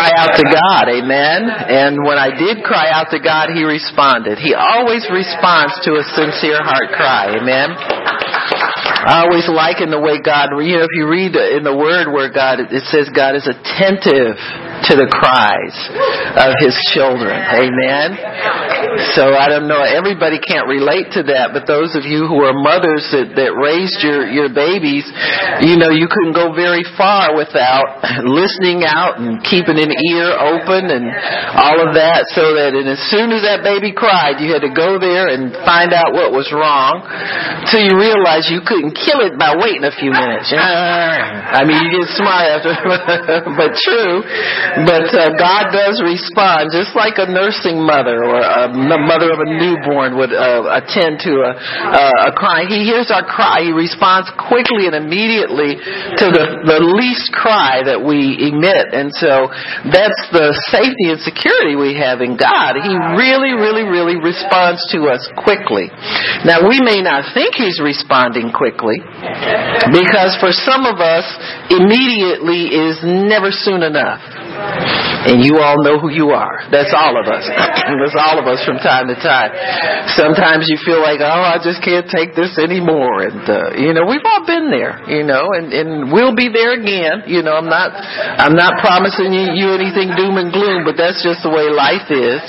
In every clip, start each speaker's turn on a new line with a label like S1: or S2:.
S1: cry out to God, amen. And when I did cry out to God, He responded. He always responds to a sincere heart cry, amen. I always liken the way God, you know, if you read in the Word where God, it says God is attentive to the cries of his children. Amen. So I don't know, everybody can't relate to that, but those of you who are mothers that, that raised your, your babies, you know, you couldn't go very far without listening out and keeping an ear open and all of that so that and as soon as that baby cried, you had to go there and find out what was wrong till you realized you couldn't kill it by waiting a few minutes. I mean, you get smart after, but true. But uh, God does respond, just like a nursing mother or a mother of a newborn would uh, attend to a, a, a cry. He hears our cry. He responds quickly and immediately to the, the least cry that we emit. And so that's the safety and security we have in God. He really, really, really responds to us quickly. Now, we may not think He's responding quickly because for some of us, immediately is never soon enough. And you all know who you are. That's all of us. That's all of us from time to time. Sometimes you feel like, oh, I just can't take this anymore. And, uh, you know, we've all been there, you know, and, and we'll be there again. You know, I'm not, I'm not promising you, you anything doom and gloom, but that's just the way life is.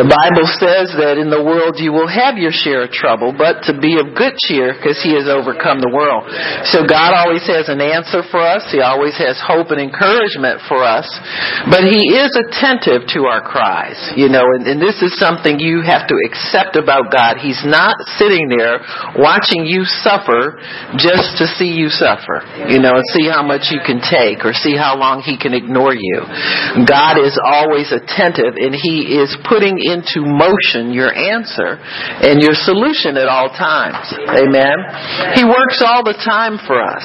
S1: The Bible says that in the world you will have your share of trouble, but to be of good cheer because he has overcome the world. So God always has an answer for us. He always has hope and encouragement for us. But He is attentive to our cries, you know, and, and this is something you have to accept about God. He's not sitting there watching you suffer just to see you suffer, you know, and see how much you can take or see how long He can ignore you. God is always attentive and He is putting into motion your answer and your solution at all times. Amen. He works all the time for us.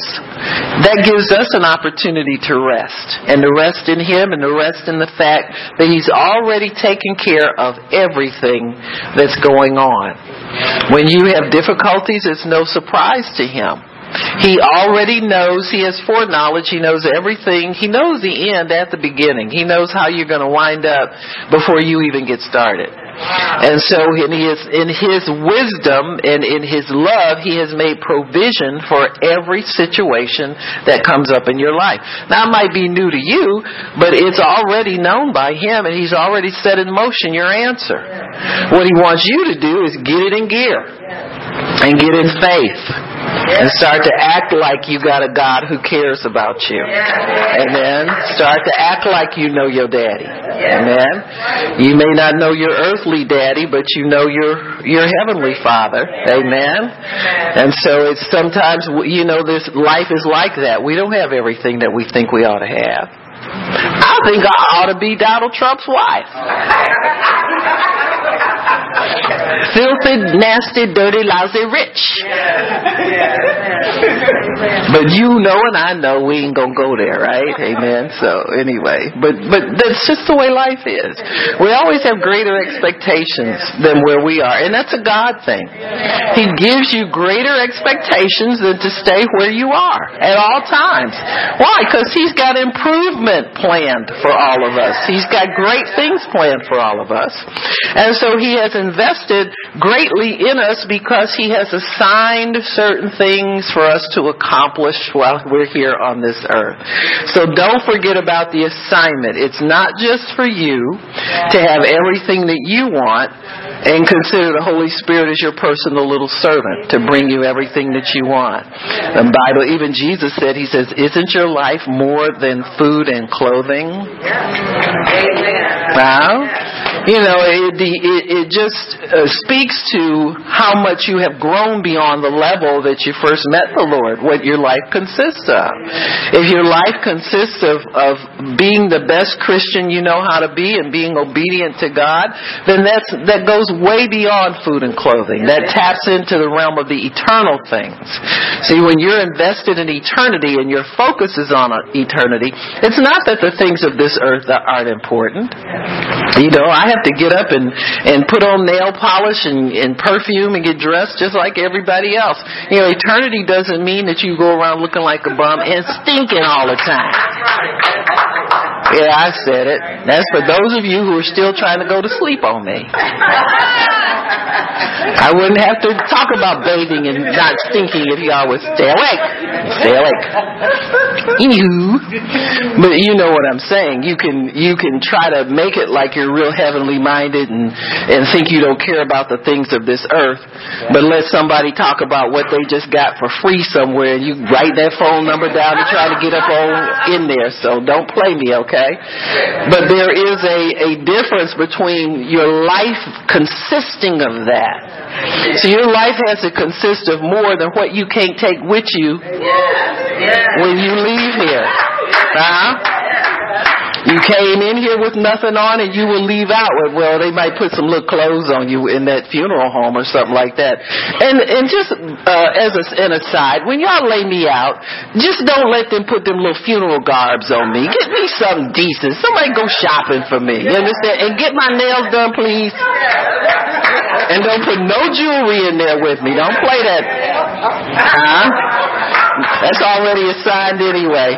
S1: That gives us an opportunity to rest and to rest in Him and to rest in the fact that He's already taken care of everything that's going on. When you have difficulties, it's no surprise to Him. He already knows, he has foreknowledge, he knows everything. He knows the end at the beginning. He knows how you're going to wind up before you even get started. And so in his, in his wisdom and in his love, he has made provision for every situation that comes up in your life. Now it might be new to you, but it's already known by him and he's already set in motion your answer. What he wants you to do is get it in gear and get in faith and start to act like you got a God who cares about you. Amen. Start to act like you know your daddy. Amen. You may not know your earthly daddy, but you know your your heavenly father. Amen. And so it's sometimes you know this life is like that. We don't have everything that we think we ought to have. I think I ought to be Donald Trump's wife. Filthy, nasty, dirty, lousy, rich. But you know and I know we ain't gonna go there, right? Amen. So anyway, but but that's just the way life is. We always have greater expectations than where we are, and that's a God thing. He gives you greater expectations than to stay where you are at all times. Why? Because He's got improvement planned for all of us. He's got great things planned for all of us, and so He has invested greatly in us because He has assigned certain things for us to accomplish while we're here on this earth. So don't forget about the assignment. It's not just for you to have everything that you want and consider the Holy Spirit as your personal little servant to bring you everything that you want. The Bible, even Jesus said, He says, Isn't your life more than food and clothing? Wow. You know, it, it, it just uh, speaks to how much you have grown beyond the level that you first met the Lord, what your life consists of. If your life consists of, of being the best Christian you know how to be and being obedient to God, then that's, that goes way beyond food and clothing. That taps into the realm of the eternal things. See, when you're invested in eternity and your focus is on eternity, it's not that the things of this earth aren't important. You know, I have to get up and, and put on nail polish and, and perfume and get dressed just like everybody else. You know, eternity doesn't mean that you go around looking like a bum and stinking all the time. Yeah, I said it. That's for those of you who are still trying to go to sleep on me. I wouldn't have to talk about bathing and not stinking if y'all would stay awake. Stay awake. You. But you know what I'm saying. You can you can try to make it like you're real heavenly minded and and think you don't care about the things of this earth, but let somebody talk about what they just got for free somewhere and you write that phone number down and try to get up on in there. So don't play me, okay? But there is a, a difference between your life consisting of that. So your life has to consist of more than what you can't take with you when you leave here. Uh-huh. You came in here with nothing on and you will leave out with, well, they might put some little clothes on you in that funeral home or something like that. And, and just, uh, as a, an aside, when y'all lay me out, just don't let them put them little funeral garbs on me. Get me something decent. Somebody go shopping for me. You understand? And get my nails done, please. And don't put no jewelry in there with me. Don't play that. Huh? That's already assigned anyway.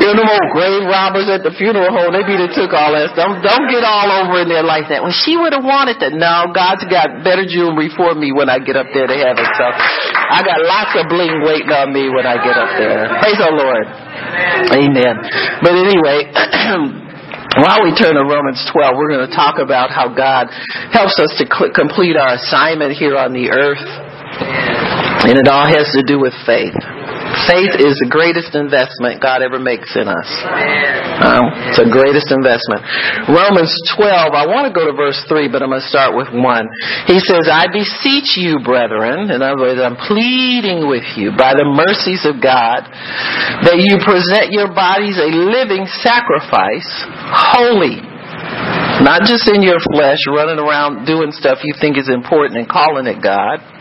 S1: You know, grave robbers at the funeral home, they be that took all that stuff. Don't get all over in there like that. Well, she would have wanted that. No, God's got better jewelry for me when I get up there to heaven. So I got lots of bling waiting on me when I get up there. Praise the Lord. Amen. But anyway, While we turn to Romans 12, we're going to talk about how God helps us to cl- complete our assignment here on the earth. And it all has to do with faith. Faith is the greatest investment God ever makes in us. Um, it's the greatest investment. Romans 12, I want to go to verse 3, but I'm going to start with 1. He says, I beseech you, brethren, in other words, I'm pleading with you by the mercies of God that you present your bodies a living sacrifice, holy, not just in your flesh, running around doing stuff you think is important and calling it God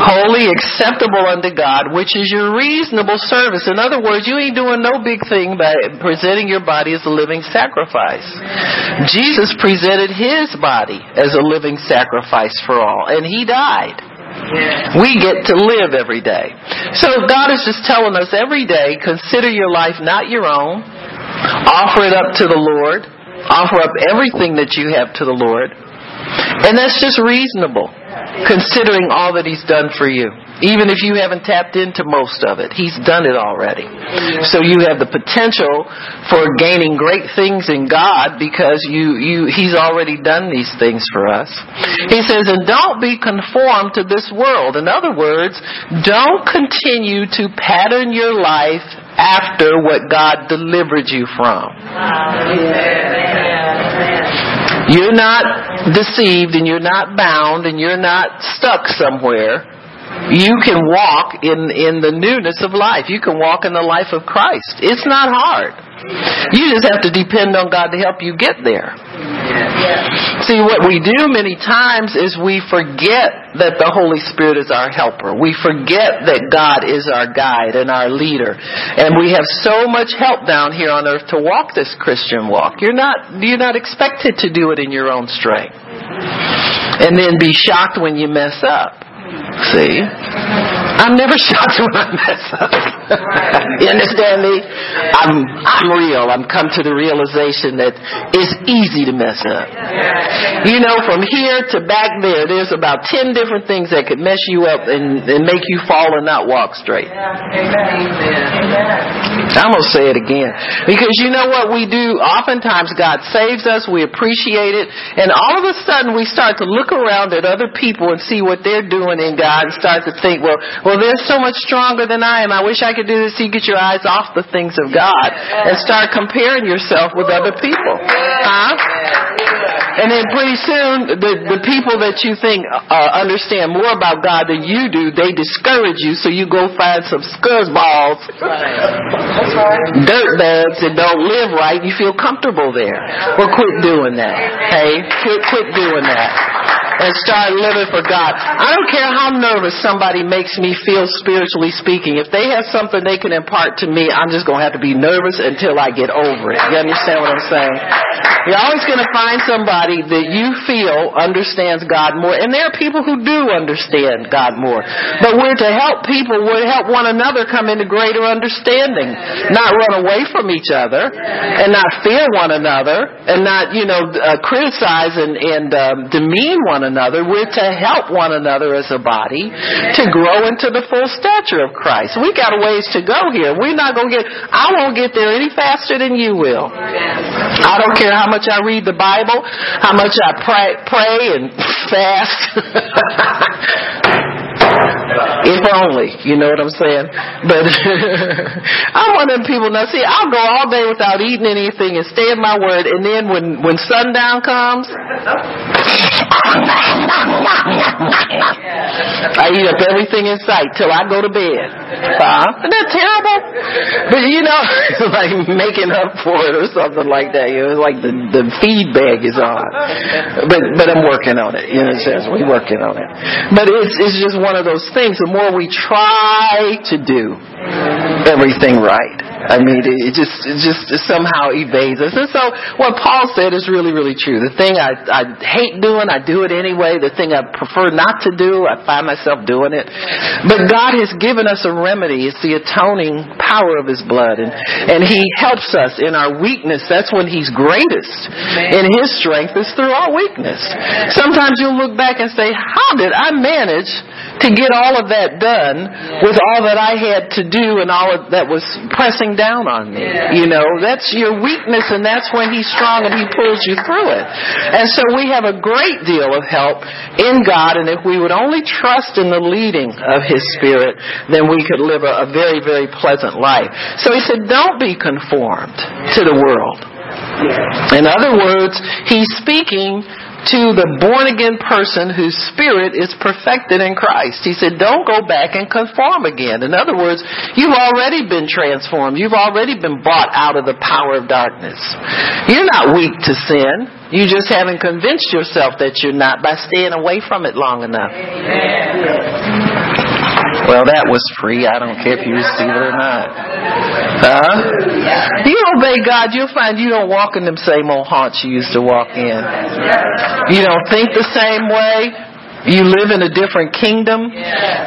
S1: holy, acceptable unto God, which is your reasonable service. In other words, you ain't doing no big thing by presenting your body as a living sacrifice. Jesus presented his body as a living sacrifice for all, and he died. We get to live every day. So God is just telling us every day, consider your life not your own. Offer it up to the Lord. Offer up everything that you have to the Lord. And that's just reasonable considering all that He's done for you. Even if you haven't tapped into most of it, He's done it already. So you have the potential for gaining great things in God because you, you, He's already done these things for us. He says, and don't be conformed to this world. In other words, don't continue to pattern your life after what God delivered you from. You're not deceived and you're not bound and you're not stuck somewhere. You can walk in, in the newness of life. You can walk in the life of Christ. It's not hard. You just have to depend on God to help you get there. See, what we do many times is we forget that the Holy Spirit is our helper. We forget that God is our guide and our leader. And we have so much help down here on earth to walk this Christian walk. You're not, you're not expected to do it in your own strength. And then be shocked when you mess up. See? I'm never shocked when I mess up. You understand me? I'm I'm real. I'm come to the realization that it's easy to mess up. You know, from here to back there, there's about ten different things that could mess you up and, and make you fall and not walk straight. I'm gonna say it again. Because you know what we do? Oftentimes God saves us, we appreciate it, and all of a sudden we start to look around at other people and see what they're doing in God and start to think, well, well, they're so much stronger than I am. I wish I could do this. You get your eyes off the things of God and start comparing yourself with other people. Huh? And then pretty soon, the, the people that you think uh, understand more about God than you do, they discourage you, so you go find some scuzzballs, dirt bags that don't live right. You feel comfortable there. Well, quit doing that. Hey, quit, quit doing that and start living for God. I don't care how nervous somebody makes me feel spiritually speaking. If they have something they can impart to me, I'm just going to have to be nervous until I get over it. You understand what I'm saying? You're always going to find somebody that you feel understands God more. And there are people who do understand God more. But we're to help people, we're to help one another come into greater understanding. Not run away from each other and not fear one another and not, you know, uh, criticize and, and um, demean one another. We're to help one another as a body to grow into the full stature of Christ. We got a ways to go here. We're not going to get, I won't get there any faster than you will. I don't care how much I read the Bible, how much I pray, pray and fast. if only, you know what I'm saying? But I'm one of them people. Now, see, I'll go all day without eating anything and stay in my word, and then when when sundown comes, I eat up everything in sight till I go to bed. Uh, isn't that terrible? But you know, like making up for it or something like that. You know, it's like the the feed bag is on. But but I'm working on it. You know, says we're working on it. But it's it's just one of those things. The more we try to do everything right, I mean, it just it just somehow evades us. And so, what Paul said is really really true. The thing I I hate doing, I do it anyway. The thing I prefer not to do, I find myself doing it. But God has given us a remedy. It's the atoning power of His blood, and and He helps us in our weakness. That's when He's greatest. In His strength is through our weakness. Sometimes you'll look back and say, "How did I manage?" to get all of that done with all that I had to do and all that was pressing down on me. You know, that's your weakness and that's when he's strong and he pulls you through it. And so we have a great deal of help in God and if we would only trust in the leading of his spirit, then we could live a, a very, very pleasant life. So he said, don't be conformed to the world. In other words, he's speaking to the born again person whose spirit is perfected in Christ. He said, don't go back and conform again. In other words, you've already been transformed. You've already been bought out of the power of darkness. You're not weak to sin. You just haven't convinced yourself that you're not by staying away from it long enough. Well, that was free. I don't care if you receive it or not. Huh? You obey God, you'll find you don't walk in them same old haunts you used to walk in. You don't think the same way. You live in a different kingdom.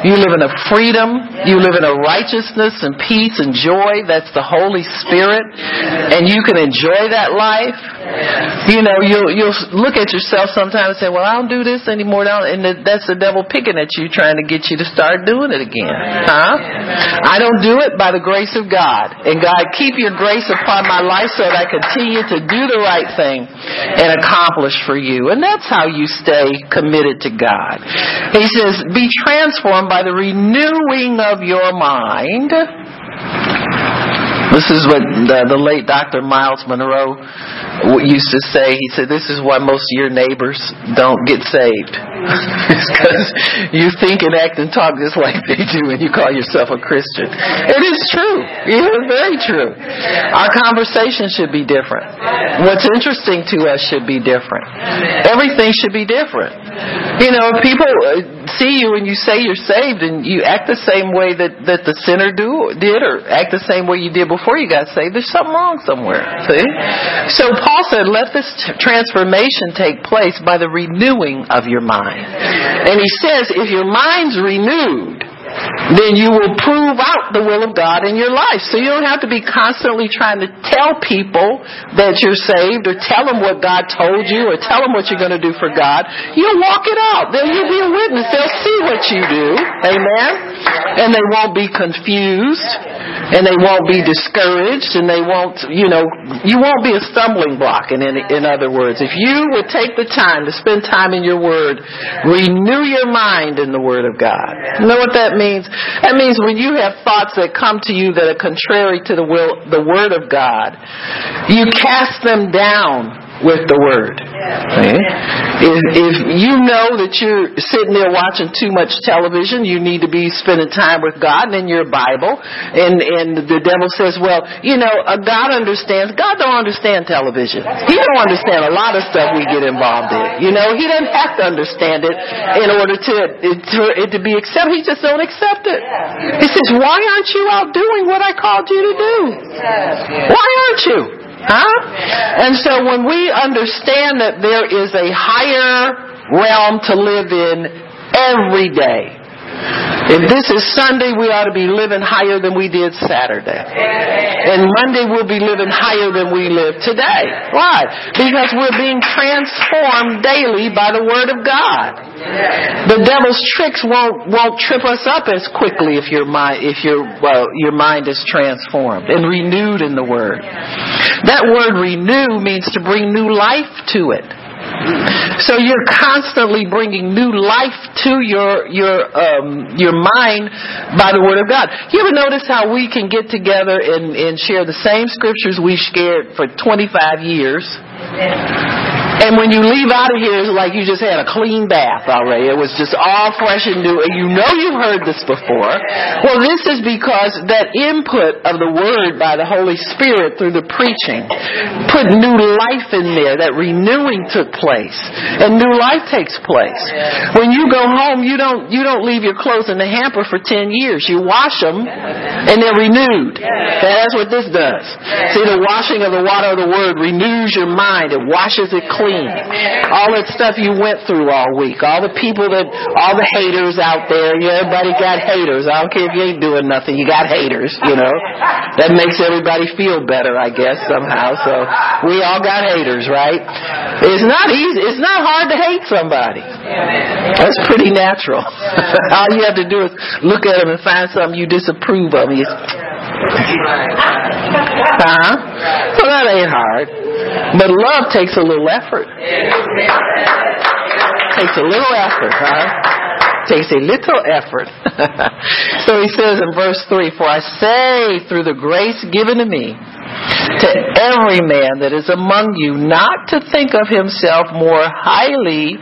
S1: You live in a freedom. You live in a righteousness and peace and joy. That's the Holy Spirit. And you can enjoy that life. You know, you'll, you'll look at yourself sometimes and say, well, I don't do this anymore now. And that's the devil picking at you trying to get you to start doing it again. Huh? I don't do it by the grace of God. And God, keep your grace upon my life so that I continue to do the right thing and accomplish for you. And that's how you stay committed to God. God. He says, be transformed by the renewing of your mind. This is what the, the late Dr. Miles Munroe used to say. He said, This is why most of your neighbors don't get saved. it's because you think and act and talk just like they do and you call yourself a Christian. It is true. It is very true. Our conversation should be different. What's interesting to us should be different. Everything should be different. You know, people see you and you say you're saved and you act the same way that, that the sinner do, did or act the same way you did before you got saved, there's something wrong somewhere. See? So Paul said, let this transformation take place by the renewing of your mind. And he says, if your mind's renewed, then you will prove out the will of God in your life. So you don't have to be constantly trying to tell people that you're saved or tell them what God told you or tell them what you're going to do for God. You'll walk it out. Then you'll be a witness. They'll see what you do. Amen. And they won't be confused and they won't be discouraged and they won't, you know, you won't be a stumbling block in, in, in other words. If you would take the time to spend time in your word, renew your mind in the word of God. You know what that means? Means? That means when you have thoughts that come to you that are contrary to the will, the word of God, you cast them down with the word. Okay? Eh? If, if you know that you're sitting there watching too much television, you need to be spending time with God and in your Bible. And and the devil says, well, you know, God understands. God don't understand television. He don't understand a lot of stuff we get involved in. You know, he doesn't have to understand it in order to to it to be accepted. He just don't accept it. He says, why aren't you out doing what I called you to do? Why aren't you? Huh? And so when we understand that there is a higher realm to live in every day, if this is Sunday, we ought to be living higher than we did Saturday. And Monday, we'll be living higher than we live today. Why? Because we're being transformed daily by the Word of God. The devil's tricks won't won't trip us up as quickly if your mind if your well your mind is transformed and renewed in the Word. That word renew means to bring new life to it. So you're constantly bringing new life to your your um, your mind by the Word of God. You ever notice how we can get together and, and share the same scriptures we shared for 25 years? And when you leave out of here, it's like you just had a clean bath already. It was just all fresh and new. And you know you've heard this before. Well, this is because that input of the Word by the Holy Spirit through the preaching put new life in there. That renewing took place. And new life takes place. When you go home, you don't, you don't leave your clothes in the hamper for 10 years. You wash them and they're renewed. That's what this does. See, the washing of the water of the Word renews your mind. It washes it clean clean. All that stuff you went through all week. All the people that, all the haters out there. You everybody got haters. I don't care if you ain't doing nothing. You got haters, you know. That makes everybody feel better, I guess, somehow. So we all got haters, right? It's not easy. It's not hard to hate somebody. That's pretty natural. all you have to do is look at them and find something you disapprove of. Huh? So that ain't hard. But love takes a little effort. Takes a little effort, huh? Takes a little effort. so he says in verse 3 For I say, through the grace given to me, to every man that is among you, not to think of himself more highly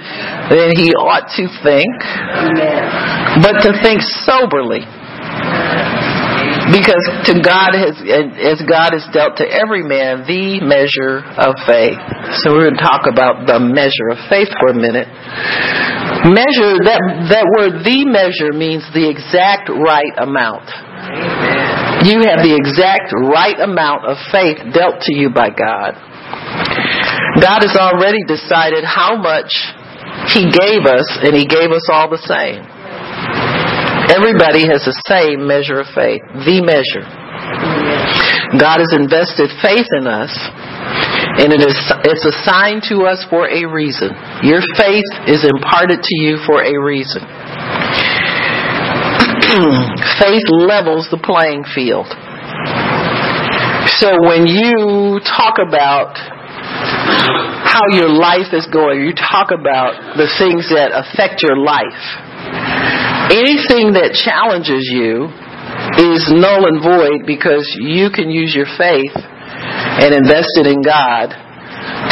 S1: than he ought to think, but to think soberly because to God has, as God has dealt to every man the measure of faith. So we're going to talk about the measure of faith for a minute. Measure, that, that word the measure means the exact right amount. You have the exact right amount of faith dealt to you by God. God has already decided how much He gave us, and He gave us all the same. Everybody has the same measure of faith, the measure. God has invested faith in us, and it is it's assigned to us for a reason. Your faith is imparted to you for a reason. faith levels the playing field. So when you talk about how your life is going, you talk about the things that affect your life Anything that challenges you is null and void because you can use your faith and invest it in God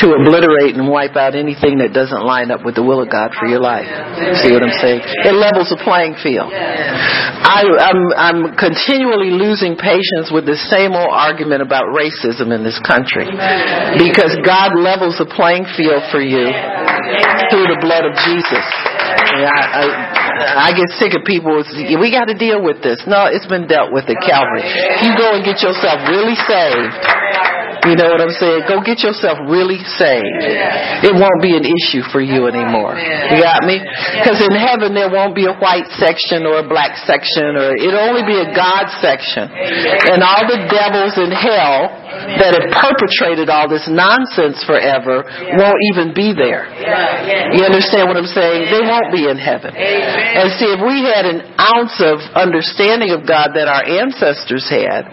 S1: to obliterate and wipe out anything that doesn't line up with the will of God for your life. See what I'm saying? It levels the playing field. I, I'm, I'm continually losing patience with the same old argument about racism in this country because God levels the playing field for you through the blood of Jesus. I, I, I get sick of people. We got to deal with this. No, it's been dealt with at Calvary. You go and get yourself really saved. You know what I'm saying? Go get yourself really saved. It won't be an issue for you anymore. You got me? Because in heaven there won't be a white section or a black section, or it'll only be a God section. And all the devils in hell that have perpetrated all this nonsense forever won't even be there. You understand what I'm saying? They won't be in heaven. And see, if we had an ounce of understanding of God that our ancestors had,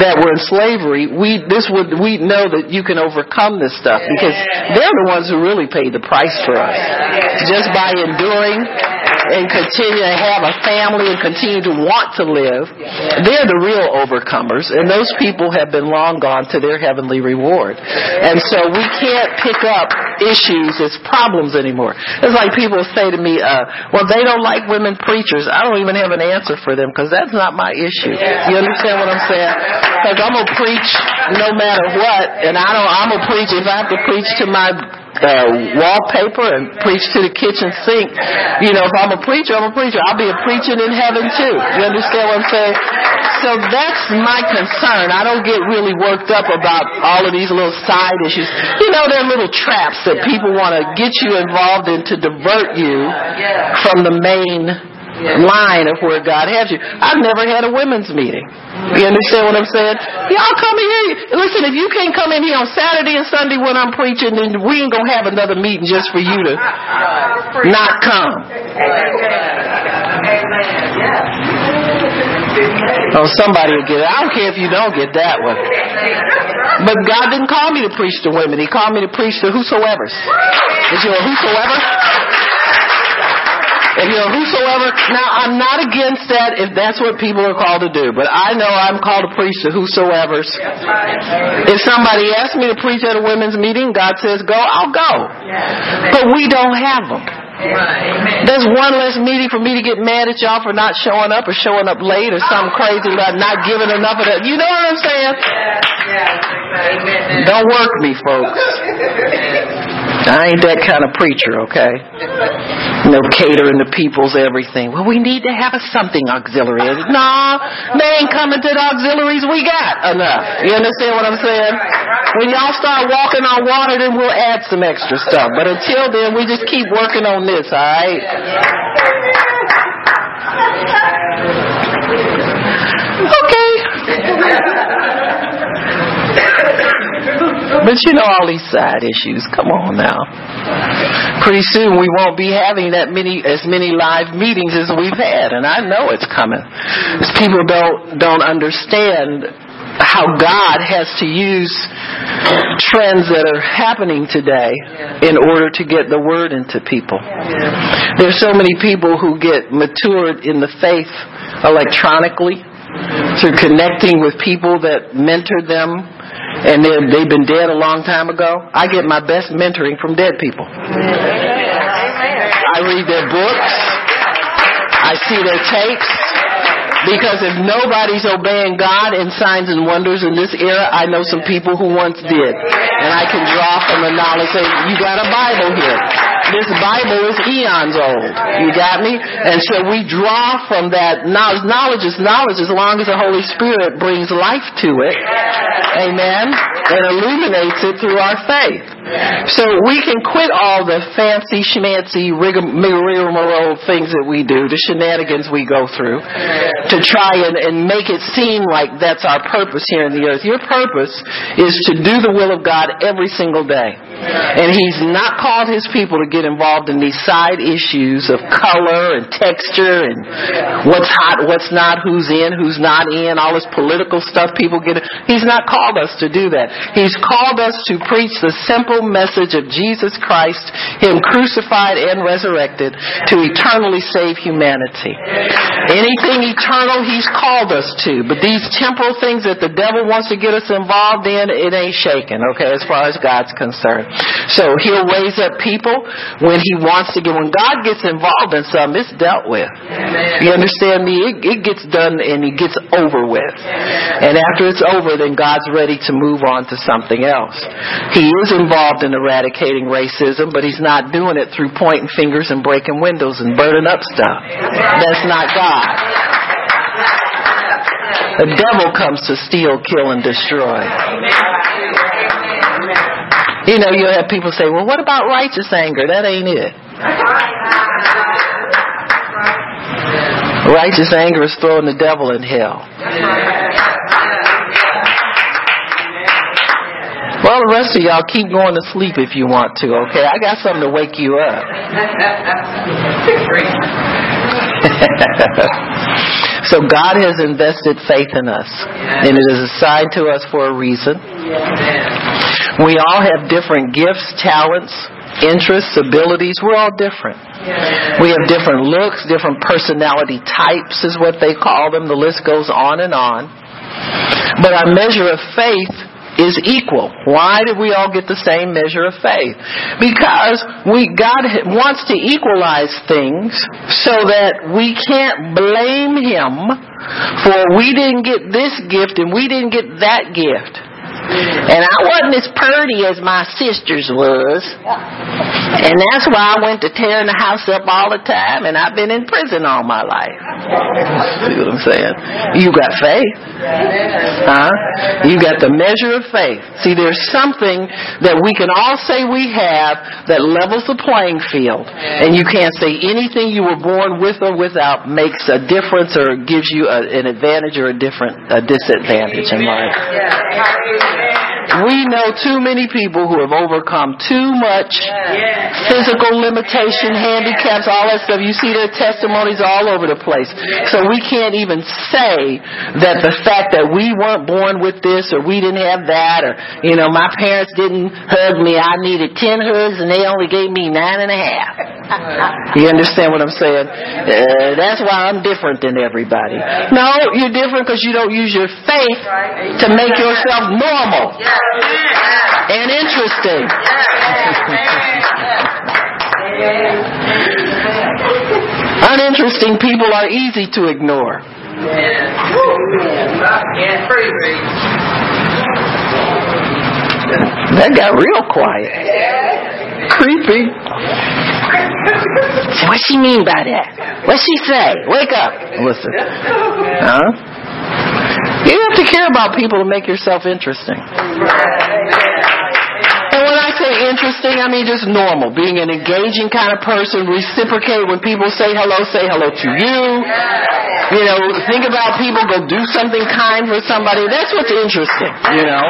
S1: that were in slavery, we this would we know that you can overcome this stuff because they're the ones who really paid the price for us. Just by enduring and continue to have a family and continue to want to live, they're the real overcomers, and those people have been long gone to their heavenly reward. And so we can't pick up issues as problems anymore. It's like people say to me, uh, well, they don't like women preachers. I don't even have an answer for them because that's not my issue. You understand what I'm saying? Because I'm going to preach no matter what, and I don't, I'm going to preach if I have to preach to my uh, wallpaper and preach to the kitchen sink. You know, if I'm a preacher, I'm a preacher. I'll be a preaching in heaven too. You understand what I'm saying? so that's my concern. I don't get really worked up about all of these little side issues. You know, they're little traps that people want to get you involved in to divert you from the main line of where God has you. I've never had a women's meeting. You understand what I'm saying? Y'all come in here. Listen, if you can't come in here on Saturday and Sunday when I'm preaching, then we ain't gonna have another meeting just for you to not come. Oh, somebody will get it. I don't care if you don't get that one. But God didn't call me to preach to women. He called me to preach to whosoever's. Is you a whosoever? If you're a whosoever, now I'm not against that if that's what people are called to do, but I know I'm called to preach to whosoever's. If somebody asks me to preach at a women's meeting, God says go, I'll go. But we don't have them. There's one less meeting for me to get mad at y'all for not showing up or showing up late or something crazy about not giving enough of that. You know what I'm saying? Don't work me, folks. I ain't that kind of preacher, okay? You know, catering to people's everything. Well, we need to have a something auxiliary. Nah, they ain't coming to the auxiliaries we got enough. You understand what I'm saying? When y'all start walking on water, then we'll add some extra stuff. But until then, we just keep working on this, alright? Okay. But you know all these side issues. Come on now. Pretty soon we won't be having that many as many live meetings as we've had, and I know it's coming. People don't don't understand how God has to use trends that are happening today in order to get the word into people. There's so many people who get matured in the faith electronically through connecting with people that mentor them and they've been dead a long time ago. I get my best mentoring from dead people. I read their books. I see their tapes. Because if nobody's obeying God in signs and wonders in this era, I know some people who once did. And I can draw from the knowledge say, you got a Bible here. This Bible is eons old. You got me? And so we draw from that knowledge. Knowledge is knowledge as long as the Holy Spirit brings life to it. Amen. And illuminates it through our faith. So we can quit all the fancy schmancy rigmarole things that we do, the shenanigans we go through, to try and, and make it seem like that's our purpose here in the earth. Your purpose is to do the will of God every single day. And He's not called His people to get involved in these side issues of color and texture and what's hot, what's not, who's in, who's not in, all this political stuff people get. He's not called us to do that. He's called us to preach the simple message of Jesus Christ, Him crucified and resurrected to eternally save humanity. Anything eternal He's called us to, but these temporal things that the devil wants to get us involved in, it ain't shaking, okay, as far as God's concerned. So He'll raise up people when He wants to get, when God gets involved in something, it's dealt with. You understand me? It, it gets done and it gets over with. And after it's over, then God's ready to move on to something else. He is involved involved in eradicating racism, but he's not doing it through pointing fingers and breaking windows and burning up stuff. That's not God. The devil comes to steal, kill, and destroy. You know, you'll have people say, well, what about righteous anger? That ain't it. Righteous anger is throwing the devil in hell. Well, the rest of y'all keep going to sleep if you want to, okay? I got something to wake you up. so God has invested faith in us, and it is assigned to us for a reason. We all have different gifts, talents, interests, abilities. We're all different. We have different looks, different personality types, is what they call them. The list goes on and on. But our measure of faith is equal. Why did we all get the same measure of faith? Because we God wants to equalize things so that we can't blame him for we didn't get this gift and we didn't get that gift. And I wasn't as purty as my sisters was. And that's why I went to tearing the house up all the time, and I've been in prison all my life. See what I'm saying? You got faith. Huh? You got the measure of faith. See, there's something that we can all say we have that levels the playing field. And you can't say anything you were born with or without makes a difference or gives you a, an advantage or a different a disadvantage in life. Amen. We know too many people who have overcome too much physical limitation, handicaps, all that stuff. You see their testimonies all over the place. So we can't even say that the fact that we weren't born with this or we didn't have that or, you know, my parents didn't hug me. I needed 10 hugs and they only gave me nine and a half. You understand what I'm saying? Uh, that's why I'm different than everybody. No, you're different because you don't use your faith to make yourself normal and interesting. Uninteresting people are easy to ignore. That got real quiet. Creepy. So what she mean by that? What she say? Wake up. Listen. Huh? You have to care about people to make yourself interesting. And when I say interesting, I mean just normal. Being an engaging kind of person, reciprocate when people say hello, say hello to you. You know, think about people, go do something kind for somebody. That's what's interesting, you know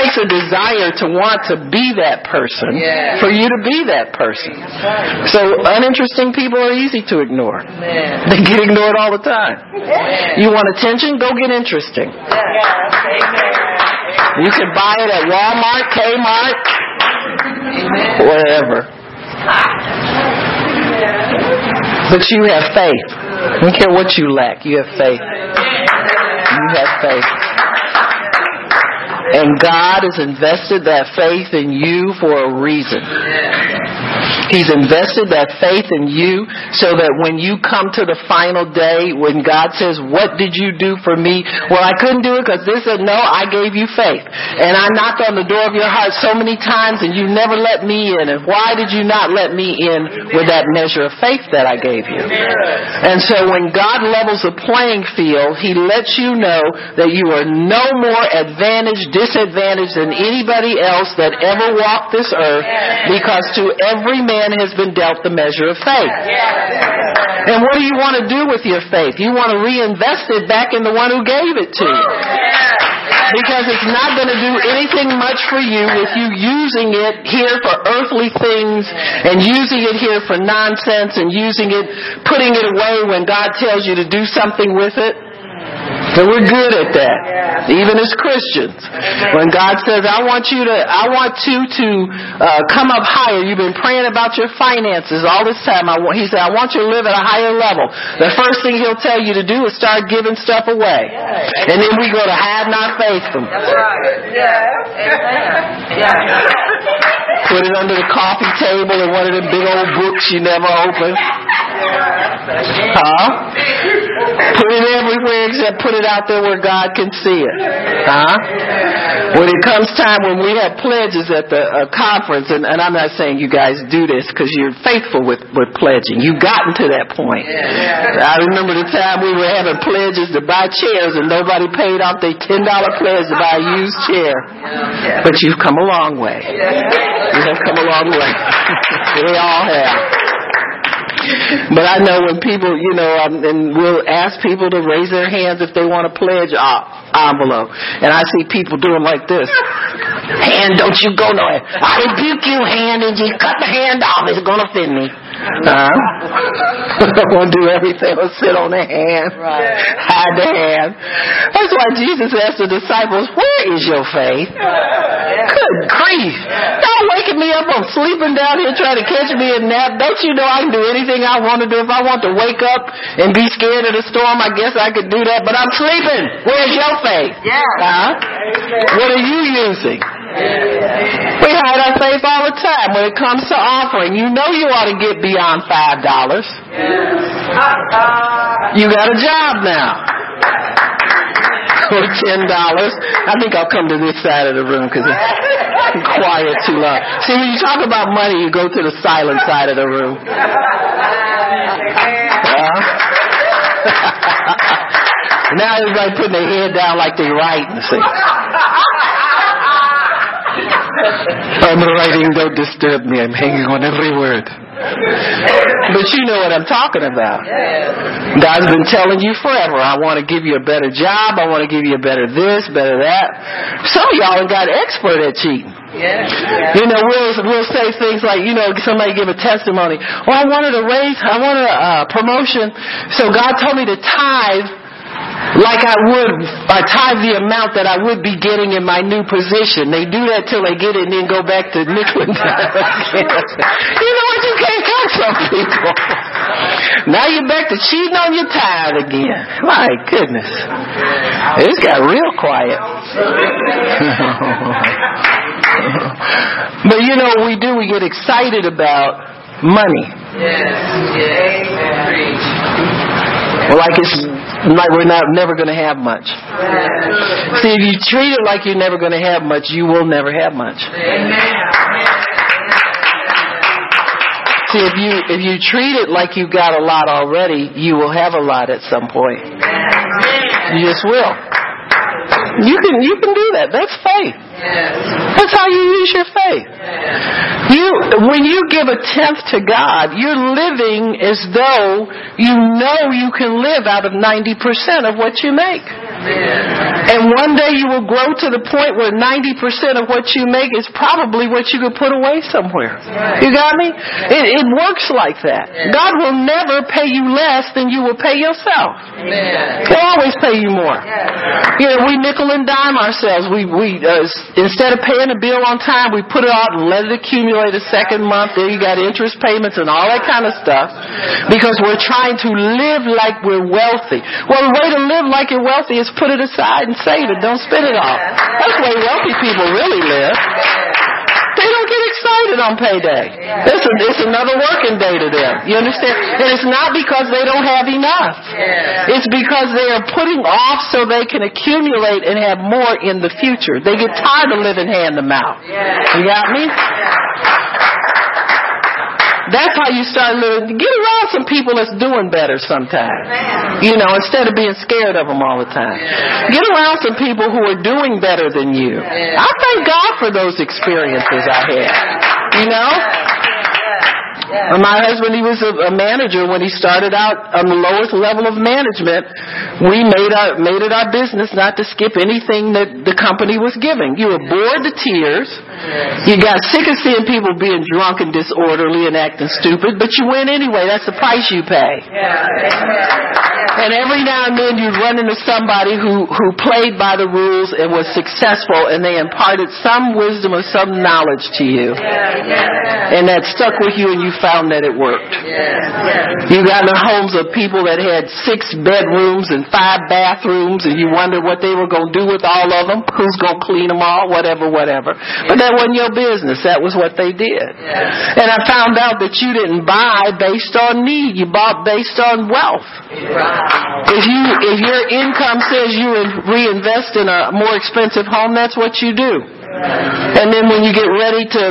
S1: takes a desire to want to be that person for you to be that person. So uninteresting people are easy to ignore. They get ignored all the time. You want attention? Go get interesting. You can buy it at Walmart, Kmart, wherever. But you have faith. I don't care what you lack. You have faith. You have faith. And God has invested that faith in you for a reason. He's invested that faith in you so that when you come to the final day, when God says, What did you do for me? Well, I couldn't do it because this said, No, I gave you faith. And I knocked on the door of your heart so many times and you never let me in. And why did you not let me in with that measure of faith that I gave you? And so when God levels the playing field, He lets you know that you are no more advantaged, disadvantaged than anybody else that ever walked this earth because to every man has been dealt the measure of faith. And what do you want to do with your faith? You want to reinvest it back in the one who gave it to you. Because it's not going to do anything much for you if you using it here for earthly things and using it here for nonsense and using it, putting it away when God tells you to do something with it. So we're good at that, even as Christians. When God says, "I want you to, I want you to uh, come up higher," you've been praying about your finances all this time. I want, he said, "I want you to live at a higher level." The first thing He'll tell you to do is start giving stuff away, and then we go to have not faith from. Put it under the coffee table in one of the big old books you never open. Huh? Put it everywhere except put it out there where God can see it. Huh? When it comes time when we have pledges at the uh, conference, and, and I'm not saying you guys do this because you're faithful with, with pledging. You've gotten to that point. I remember the time we were having pledges to buy chairs and nobody paid off their $10 pledge to buy a used chair. But you've come a long way. You have come a long way. we all have. But I know when people, you know, um, and we'll ask people to raise their hands if they want to pledge uh, envelope. And I see people doing like this. Hand, don't you go nowhere. I rebuke you, hand, and you cut the hand off. It's going to fit me. Huh? To do everything I'll sit on the hand, right. hide the hand. That's why Jesus asked the disciples, Where is your faith? Good grief. Don't waking me up. I'm sleeping down here trying to catch me a nap. Don't you know I can do anything I want to do? If I want to wake up and be scared of the storm, I guess I could do that. But I'm sleeping. Where's your faith? Yeah. Huh? What are you using? We hide our faith all the time when it comes to offering. You know you ought to get beyond five dollars. You got a job now. or ten dollars. I think I'll come to this side of the room because it's quiet too long. See, when you talk about money, you go to the silent side of the room. Uh, now everybody putting their head down like they're writing. See. I'm writing, don't disturb me. I'm hanging on every word. But you know what I'm talking about. God's been telling you forever, I want to give you a better job, I want to give you a better this, better that. Some of y'all got expert at cheating. You know, we'll we'll say things like, you know, somebody give a testimony. Well, I wanted a raise, I wanted a uh, promotion, so God told me to tithe like I would, I tithe the amount that I would be getting in my new position. They do that till they get it and then go back to nickel and dime You know what? You can't help some people. Now you're back to cheating on your tithe again. My goodness. It's got real quiet. but you know what we do? We get excited about money. Yes. Yes. Like it's like we're not never going to have much. See, if you treat it like you're never going to have much, you will never have much. See, if you if you treat it like you've got a lot already, you will have a lot at some point. You just will. You can you can do that. That's faith. That's how you use your faith. You when you give a tenth to God, you're living as though you know you can live out of ninety percent of what you make. And one day you will grow to the point where 90% of what you make is probably what you could put away somewhere. You got me? It, it works like that. God will never pay you less than you will pay yourself. He'll always pay you more. You know, we nickel and dime ourselves. We, we, uh, instead of paying a bill on time, we put it out and let it accumulate a second month. There you got interest payments and all that kind of stuff because we're trying to live like we're wealthy. Well, the way to live like you're wealthy is put it aside and save it. Don't spend it all. That's the way wealthy people really live. They don't get excited on payday. It's, a, it's another working day to them. You understand? And it's not because they don't have enough. It's because they are putting off so they can accumulate and have more in the future. They get tired of living hand to mouth. You got me? That's how you start living. Get around some people that's doing better sometimes. You know, instead of being scared of them all the time. Get around some people who are doing better than you. I thank God for those experiences I had. You know? Yeah. My husband, he was a, a manager when he started out on the lowest level of management. We made our made it our business not to skip anything that the company was giving. You were bored to tears. You got sick of seeing people being drunk and disorderly and acting stupid, but you went anyway. That's the price you pay. And every now and then you'd run into somebody who who played by the rules and was successful, and they imparted some wisdom or some knowledge to you, and that stuck with you, and you found that it worked. You got in homes of people that had six bedrooms and five bathrooms, and you wondered what they were going to do with all of them. Who's going to clean them all? Whatever, whatever. But that wasn't your business. That was what they did. And I found out that you didn't buy based on need. You bought based on wealth. If you if your income says you reinvest in a more expensive home, that's what you do. And then when you get ready to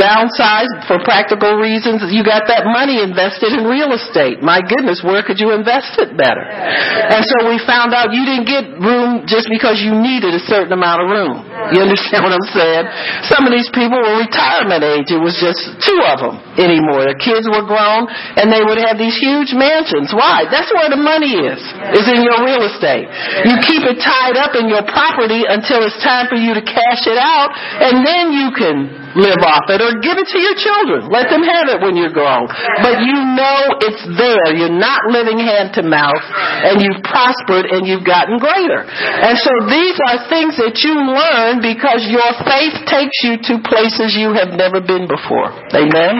S1: downsize for practical reasons, you got that money invested in real estate. My goodness, where could you invest it better? And so we found out you didn't get room just because you needed a certain amount of room. You understand what I'm saying? Some of these people were retirement age. It was just two of them anymore. Their kids were grown and they would have these huge mansions. Why? That's where the money is, It's in your real estate. You keep it tied up in your property until it's time for you to cash it out out, and then you can live off it or give it to your children. Let them have it when you're grown. But you know it's there. You're not living hand to mouth, and you've prospered and you've gotten greater. And so these are things that you learn because your faith takes you to places you have never been before. Amen?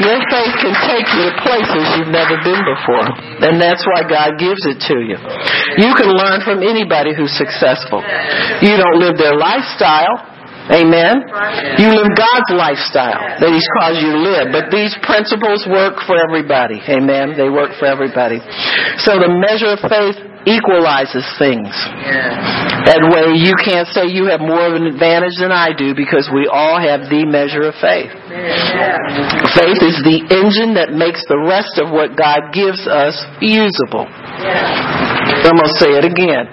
S1: Your faith can take you to places you've never been before. And that's why God gives it to you. You can learn from anybody who's successful. You don't live their lifestyle. Amen. You live God's lifestyle that He's caused you to live. But these principles work for everybody. Amen. They work for everybody. So the measure of faith equalizes things. That way you can't say you have more of an advantage than I do because we all have the measure of faith. Faith is the engine that makes the rest of what God gives us usable. I'm going to say it again.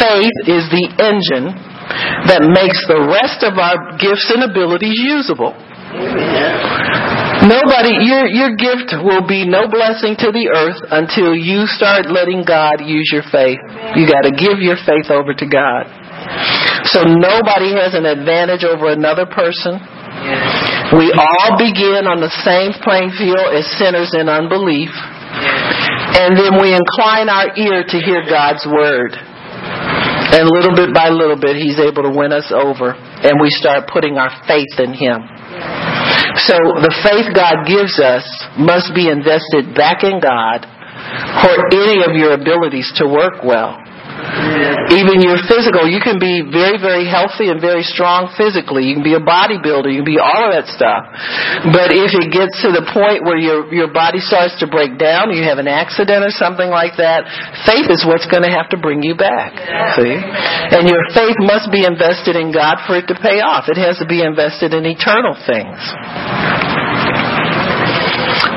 S1: Faith is the engine that makes the rest of our gifts and abilities usable. Nobody, your, your gift will be no blessing to the earth until you start letting God use your faith. You got to give your faith over to God. So nobody has an advantage over another person. We all begin on the same playing field as sinners in unbelief. And then we incline our ear to hear God's word. And little bit by little bit, He's able to win us over. And we start putting our faith in Him. So the faith God gives us must be invested back in God for any of your abilities to work well. Even your physical, you can be very, very healthy and very strong physically. You can be a bodybuilder. You can be all of that stuff. But if it gets to the point where your your body starts to break down, you have an accident or something like that, faith is what's going to have to bring you back. See, and your faith must be invested in God for it to pay off. It has to be invested in eternal things.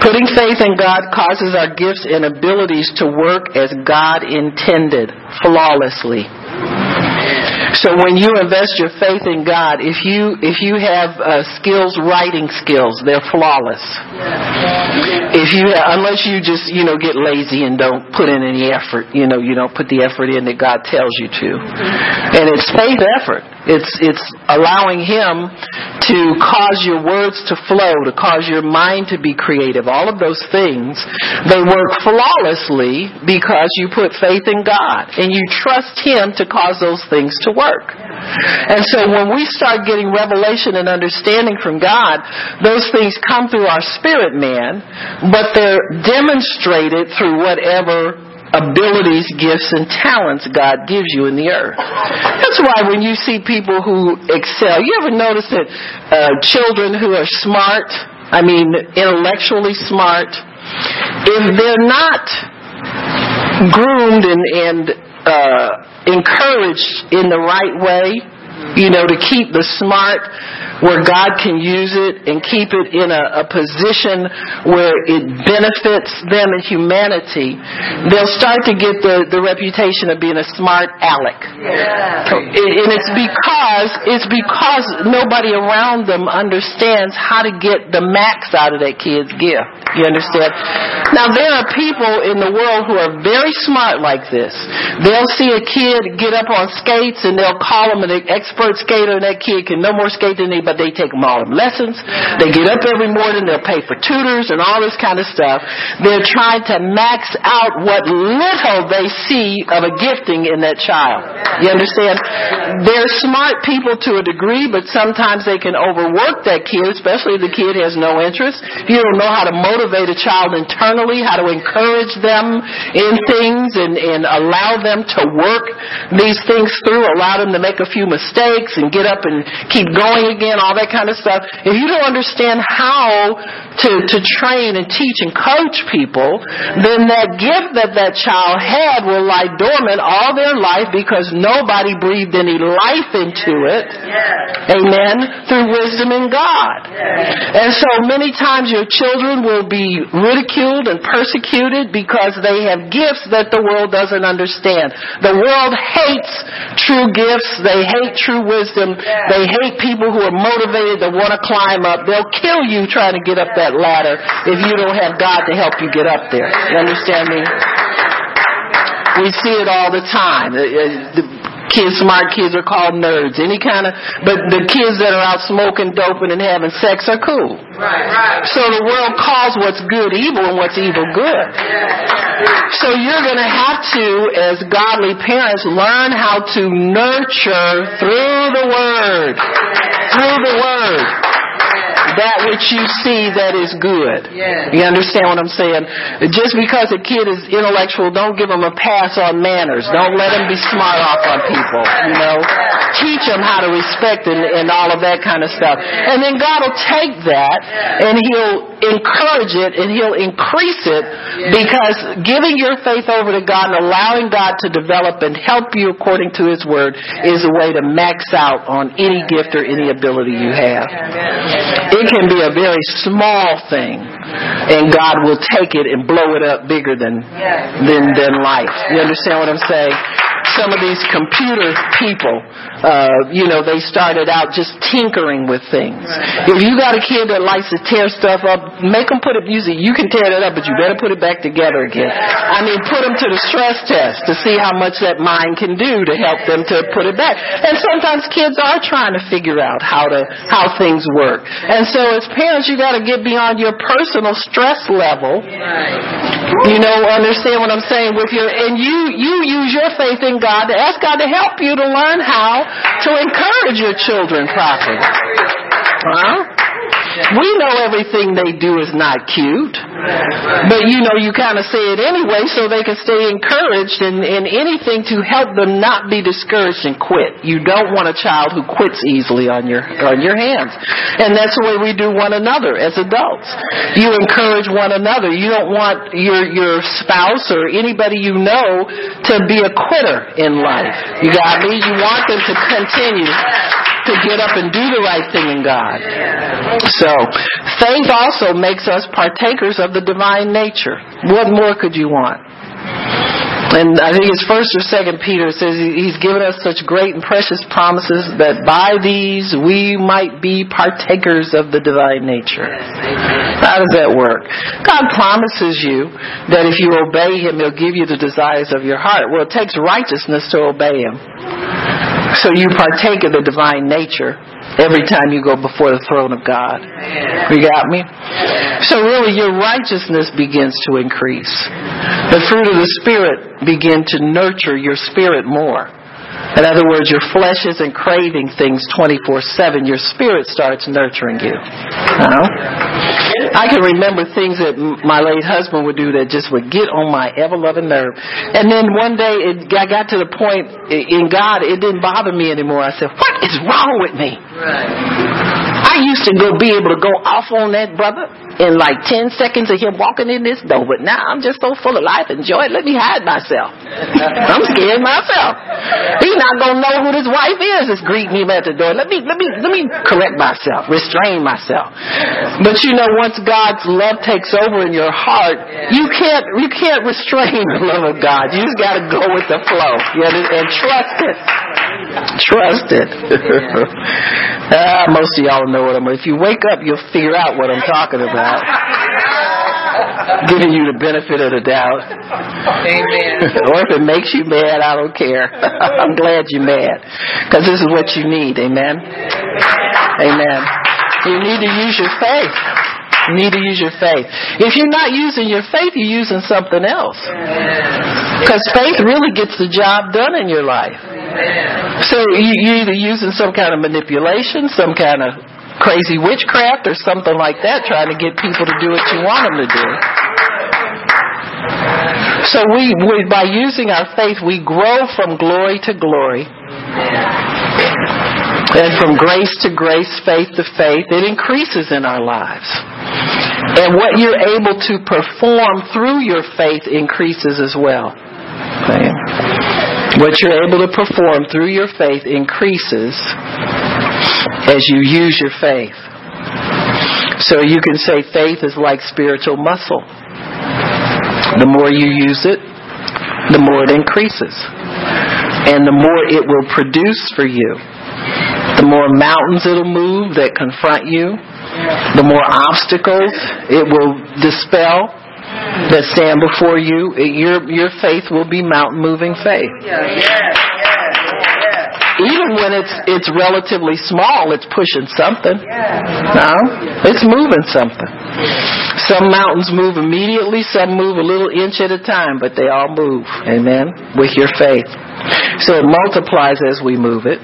S1: Putting faith in God causes our gifts and abilities to work as God intended, flawlessly. So when you invest your faith in God, if you if you have uh, skills, writing skills, they're flawless. If you unless you just you know get lazy and don't put in any effort, you know you don't put the effort in that God tells you to, and it's faith effort. It's it's allowing Him to cause your words to flow, to cause your mind to be creative. All of those things, they work flawlessly because you put faith in God and you trust Him to cause those things to work. And so when we start getting revelation and understanding from God, those things come through our spirit man, but they're demonstrated through whatever abilities, gifts, and talents God gives you in the earth. That's why when you see people who excel, you ever notice that uh, children who are smart, I mean intellectually smart, if they're not groomed and, and uh, encouraged in the right way, you know, to keep the smart where God can use it and keep it in a, a position where it benefits them and humanity, they'll start to get the, the reputation of being a smart aleck. Yeah. And it's because it's because nobody around them understands how to get the max out of that kid's gift. You understand? Now there are people in the world who are very smart like this. They'll see a kid get up on skates and they'll call him an expert skater and that kid can no more skate than anybody but they take them all in lessons. They get up every morning, they'll pay for tutors and all this kind of stuff. They're trying to max out what little they see of a gifting in that child. You understand? They're smart people to a degree, but sometimes they can overwork that kid, especially if the kid has no interest. If you don't know how to motivate a child internally, how to encourage them in things and, and allow them to work these things through, allow them to make a few mistakes and get up and keep going again, all that kind of stuff, if you don't understand how to, to train and teach and coach people, then that gift that that child had will lie dormant all their life because nobody breathed any life into it. Amen. Through wisdom in God. And so many times your children will be ridiculed and persecuted because they have gifts that the world doesn't understand. The world hates true gifts. They hate true wisdom. They hate people who are motivated to want to climb up. They'll kill you trying to get up that ladder if you don't have God to help you get up there. You understand me? We see it all the time. Uh, the kids, smart kids are called nerds. Any kind of, but the kids that are out smoking, doping, and having sex are cool.
S2: Right, right.
S1: So the world calls what's good evil and what's evil good. So you're going to have to, as godly parents, learn how to nurture through the Word. Through the Word that which you see that is good.
S2: Yes.
S1: You understand what I'm saying? Just because a kid is intellectual, don't give them a pass on manners. Don't let them be smart off on people. You know, teach them how to respect and, and all of that kind of stuff. And then God will take that and He'll encourage it and He'll increase it because giving your faith over to God and allowing God to develop and help you according to His Word is a way to max out on any gift or any ability you have. It can be a very small thing and God will take it and blow it up bigger than, than, than life. You understand what I'm saying? Some of these computer people, uh, you know, they started out just tinkering with things. If you got a kid that likes to tear stuff up, make them put it, music. You can tear it up, but you better put it back together again. I mean, put them to the stress test to see how much that mind can do to help them to put it back. And sometimes kids are trying to figure out how to, how things work. And so as parents, you got to get beyond your personal stress level. You know, understand what I'm saying with your, and you, you use your faith in God to ask God to help you to learn how to encourage your children properly. Huh? We know everything they do is not cute. But you know, you kind of say it anyway so they can stay encouraged and, and anything to help them not be discouraged and quit. You don't want a child who quits easily on your, on your hands. And that's the way we do one another as adults. You encourage one another. You don't want your, your spouse or anybody you know to be a quitter in life. You got me? You want them to continue to get up and do the right thing in God. So, faith also makes us partakers of the divine nature. What more could you want? And I think it's first or second Peter says he's given us such great and precious promises that by these we might be partakers of the divine nature. How does that work? God promises you that if you obey him, he'll give you the desires of your heart. Well, it takes righteousness to obey him. So you partake of the divine nature every time you go before the throne of God. You got me? So really your righteousness begins to increase. The fruit of the Spirit begin to nurture your spirit more. In other words, your flesh isn't craving things 24-7. Your spirit starts nurturing you. know? I can remember things that my late husband would do that just would get on my ever-loving nerve. And then one day it, I got to the point in God, it didn't bother me anymore. I said, what is wrong with me? Right. I used to go be able to go off on that brother in like 10 seconds of him walking in this door, but now I'm just so full of life and joy. Let me hide myself. I'm scared myself. He's not gonna know who this wife is that's greeting him at the door. Let me let me let me correct myself, restrain myself. But you know, once God's love takes over in your heart, you can't you can't restrain the love of God. You just gotta go with the flow. You know, and trust it. Trust it. ah, most of y'all know what I'm. If you wake up, you'll figure out what I'm talking about. Giving you the benefit of the doubt.
S2: Amen.
S1: or if it makes you mad, I don't care. I'm glad you're mad because this is what you need. Amen. Amen. You need to use your faith. You need to use your faith. If you're not using your faith, you're using something else. Because faith really gets the job done in your life. So you're either using some kind of manipulation, some kind of crazy witchcraft, or something like that, trying to get people to do what you want them to do. So we, we by using our faith, we grow from glory to glory. And from grace to grace, faith to faith, it increases in our lives. And what you're able to perform through your faith increases as well. What you're able to perform through your faith increases as you use your faith. So you can say faith is like spiritual muscle. The more you use it, the more it increases. And the more it will produce for you. The more mountains it'll move that confront you, the more obstacles it will dispel that stand before you. Your your faith will be mountain moving faith. Even when it's it's relatively small, it's pushing something. No, it's moving something. Some mountains move immediately, some move a little inch at a time, but they all move. Amen. With your faith, so it multiplies as we move it.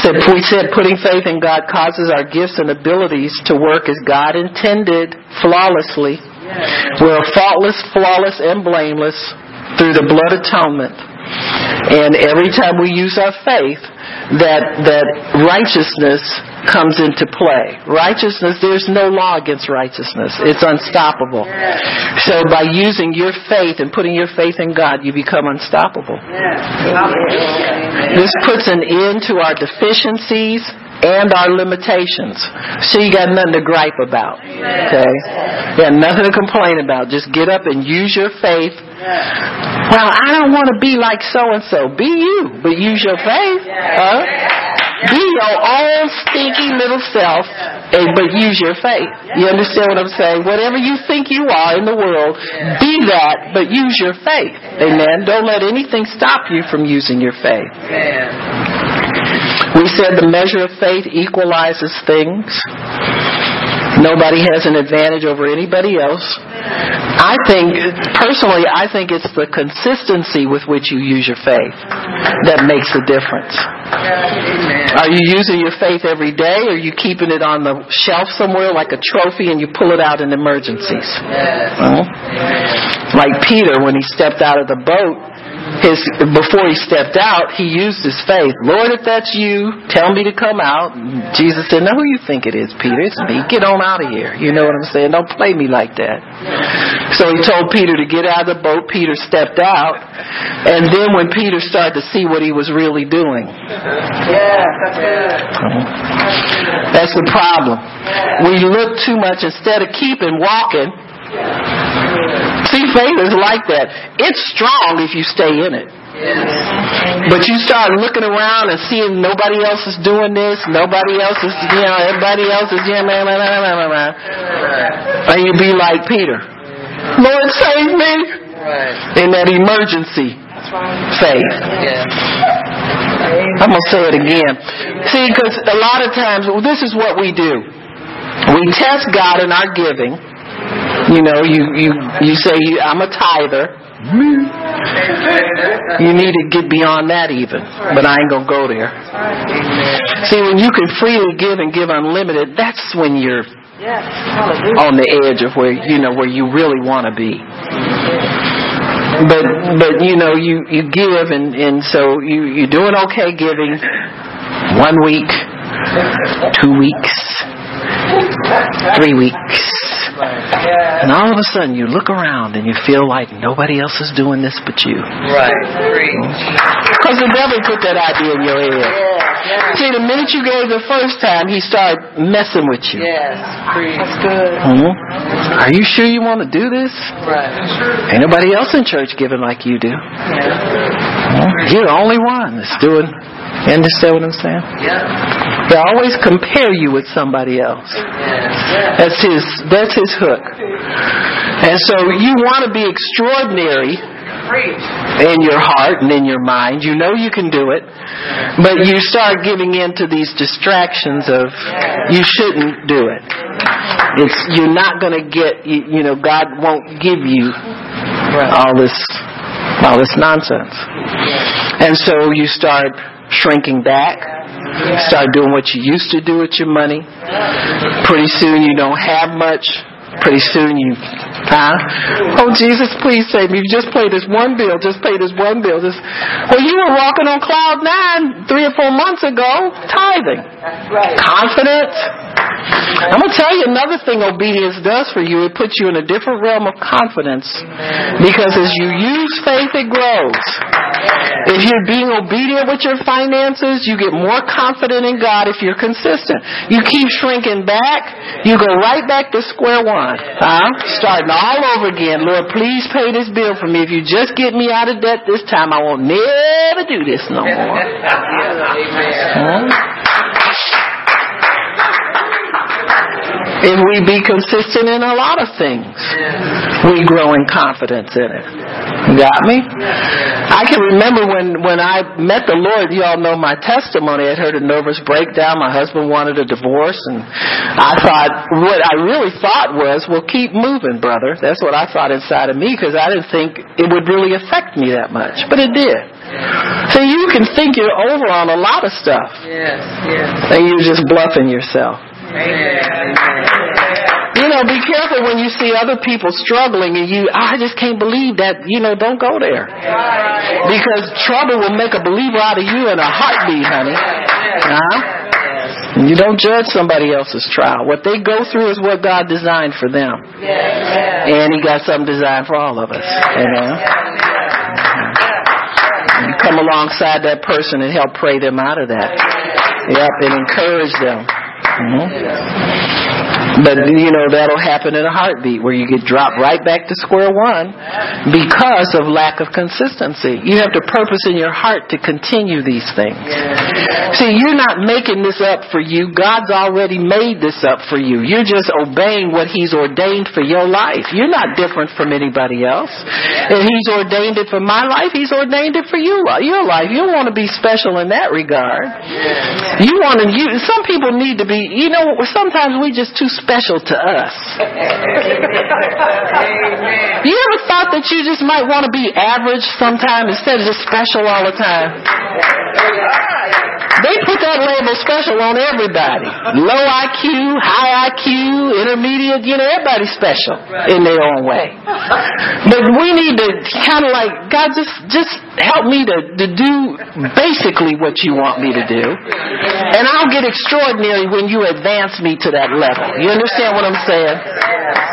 S1: Said, we said putting faith in God causes our gifts and abilities to work as God intended flawlessly. We're faultless, flawless, and blameless through the blood atonement. And every time we use our faith, that that righteousness comes into play. Righteousness, there's no law against righteousness. It's unstoppable. So by using your faith and putting your faith in God, you become unstoppable. This puts an end to our deficiencies and our limitations. So you got nothing to gripe about. Okay? Got nothing to complain about. Just get up and use your faith. Well, I don't want to be like so and so. Be you, but use your faith. Huh? Be your own stinky little self, but use your faith. You understand what I'm saying? Whatever you think you are in the world, be that, but use your faith. Amen. Don't let anything stop you from using your faith. We said the measure of faith equalizes things. Nobody has an advantage over anybody else. I think, personally, I think it's the consistency with which you use your faith that makes the difference. Are you using your faith every day or are you keeping it on the shelf somewhere like a trophy and you pull it out in emergencies? Well, like Peter when he stepped out of the boat his before he stepped out, he used his faith. Lord, if that's you, tell me to come out. Jesus said, "No, who you think it is, Peter? It's me. Get on out of here." You know what I'm saying? Don't play me like that. So he told Peter to get out of the boat. Peter stepped out, and then when Peter started to see what he was really doing,
S2: that's
S1: the problem. We look too much instead of keeping walking. Faith is like that. It's strong if you stay in it. But you start looking around and seeing nobody else is doing this, nobody else is, you know, everybody else is, yeah, blah, blah, blah, blah, blah. and you be like Peter. Lord, save me
S2: Right.
S1: in that emergency faith.
S2: Yeah.
S1: I'm going to say it again. See, because a lot of times, well, this is what we do. We test God in our giving. You know, you, you, you say, I'm a tither. You need to get beyond that even. But I ain't to go there. See, when you can freely give and give unlimited, that's when you're on the edge of where, you know, where you really want to be. But, but, you know, you, you give and, and so you, you're doing okay giving one week, two weeks, three weeks.
S2: Yeah.
S1: And all of a sudden you look around and you feel like nobody else is doing this but you.
S2: Right.
S1: Because the devil put that idea in your head.
S2: Yes.
S1: See, the minute you gave the first time, he started messing with you.
S2: Yes. Preach. That's good.
S1: Hmm? Are you sure you want to do this?
S2: Right.
S1: Ain't nobody else in church giving like you do.
S2: Yeah.
S1: You're the only one that's doing. You understand what I'm saying?
S2: Yeah.
S1: They always compare you with somebody else.
S2: Yes.
S1: That's his. That's his hook. And so you want to be extraordinary in your heart and in your mind. You know you can do it, but you start giving in to these distractions of you shouldn't do it. It's you're not going to get. You, you know, God won't give you all this all this nonsense. And so you start shrinking back, start doing what you used to do with your money. Pretty soon you don't have much. Pretty soon you, huh? Oh Jesus, please save me. You just pay this one bill. Just pay this one bill. Just, well, you were walking on cloud nine three or four months ago, tithing,
S2: Right.
S1: confident. I'm gonna tell you another thing obedience does for you. It puts you in a different realm of confidence because as you use faith, it grows. If you're being obedient with your finances, you get more confident in God if you're consistent. You keep shrinking back, you go right back to square one. Huh? Starting all over again. Lord, please pay this bill for me. If you just get me out of debt this time, I won't never do this no more.
S2: Amen.
S1: Huh? If we be consistent in a lot of things, we grow in confidence in it. Got me? I can remember when, when I met the Lord, you all know my testimony. I heard a nervous breakdown. My husband wanted a divorce and I thought, what I really thought was, well keep moving, brother. That's what I thought inside of me because I didn't think it would really affect me that much. But it did. So you can think you're over on a lot of stuff
S2: Yes. Yes.
S1: and you're just bluffing yourself.
S2: Amen.
S1: You know, be careful when you see other people struggling and you, ah, I just can't believe that, you know, don't go there. Because trouble will make a believer out of you in a heartbeat, honey. Huh? You don't judge somebody else's trial. What they go through is what God designed for them. And He got something designed for all of us. Amen. You come alongside that person and help pray them out of that. Yep, and encourage them. Mm-hmm. But you know that'll happen in a heartbeat where you get dropped right back to square one because of lack of consistency. You have to purpose in your heart to continue these things. See, you're not making this up for you. God's already made this up for you. You're just obeying what He's ordained for your life. You're not different from anybody else. And He's ordained it for my life. He's ordained it for you, your life. You don't want to be special in that regard. You want to. You, some people need to be. You know, sometimes we just too special to us. You ever thought that you just might want to be average sometime instead of just special all the time? They put that label special on everybody. Low IQ, high IQ, intermediate, you know, everybody's special in their own way. But we need to kind of like, God, just, just help me to, to do basically what you want me to do. And I'll get extraordinary when you advance me to that level. You understand what I'm saying?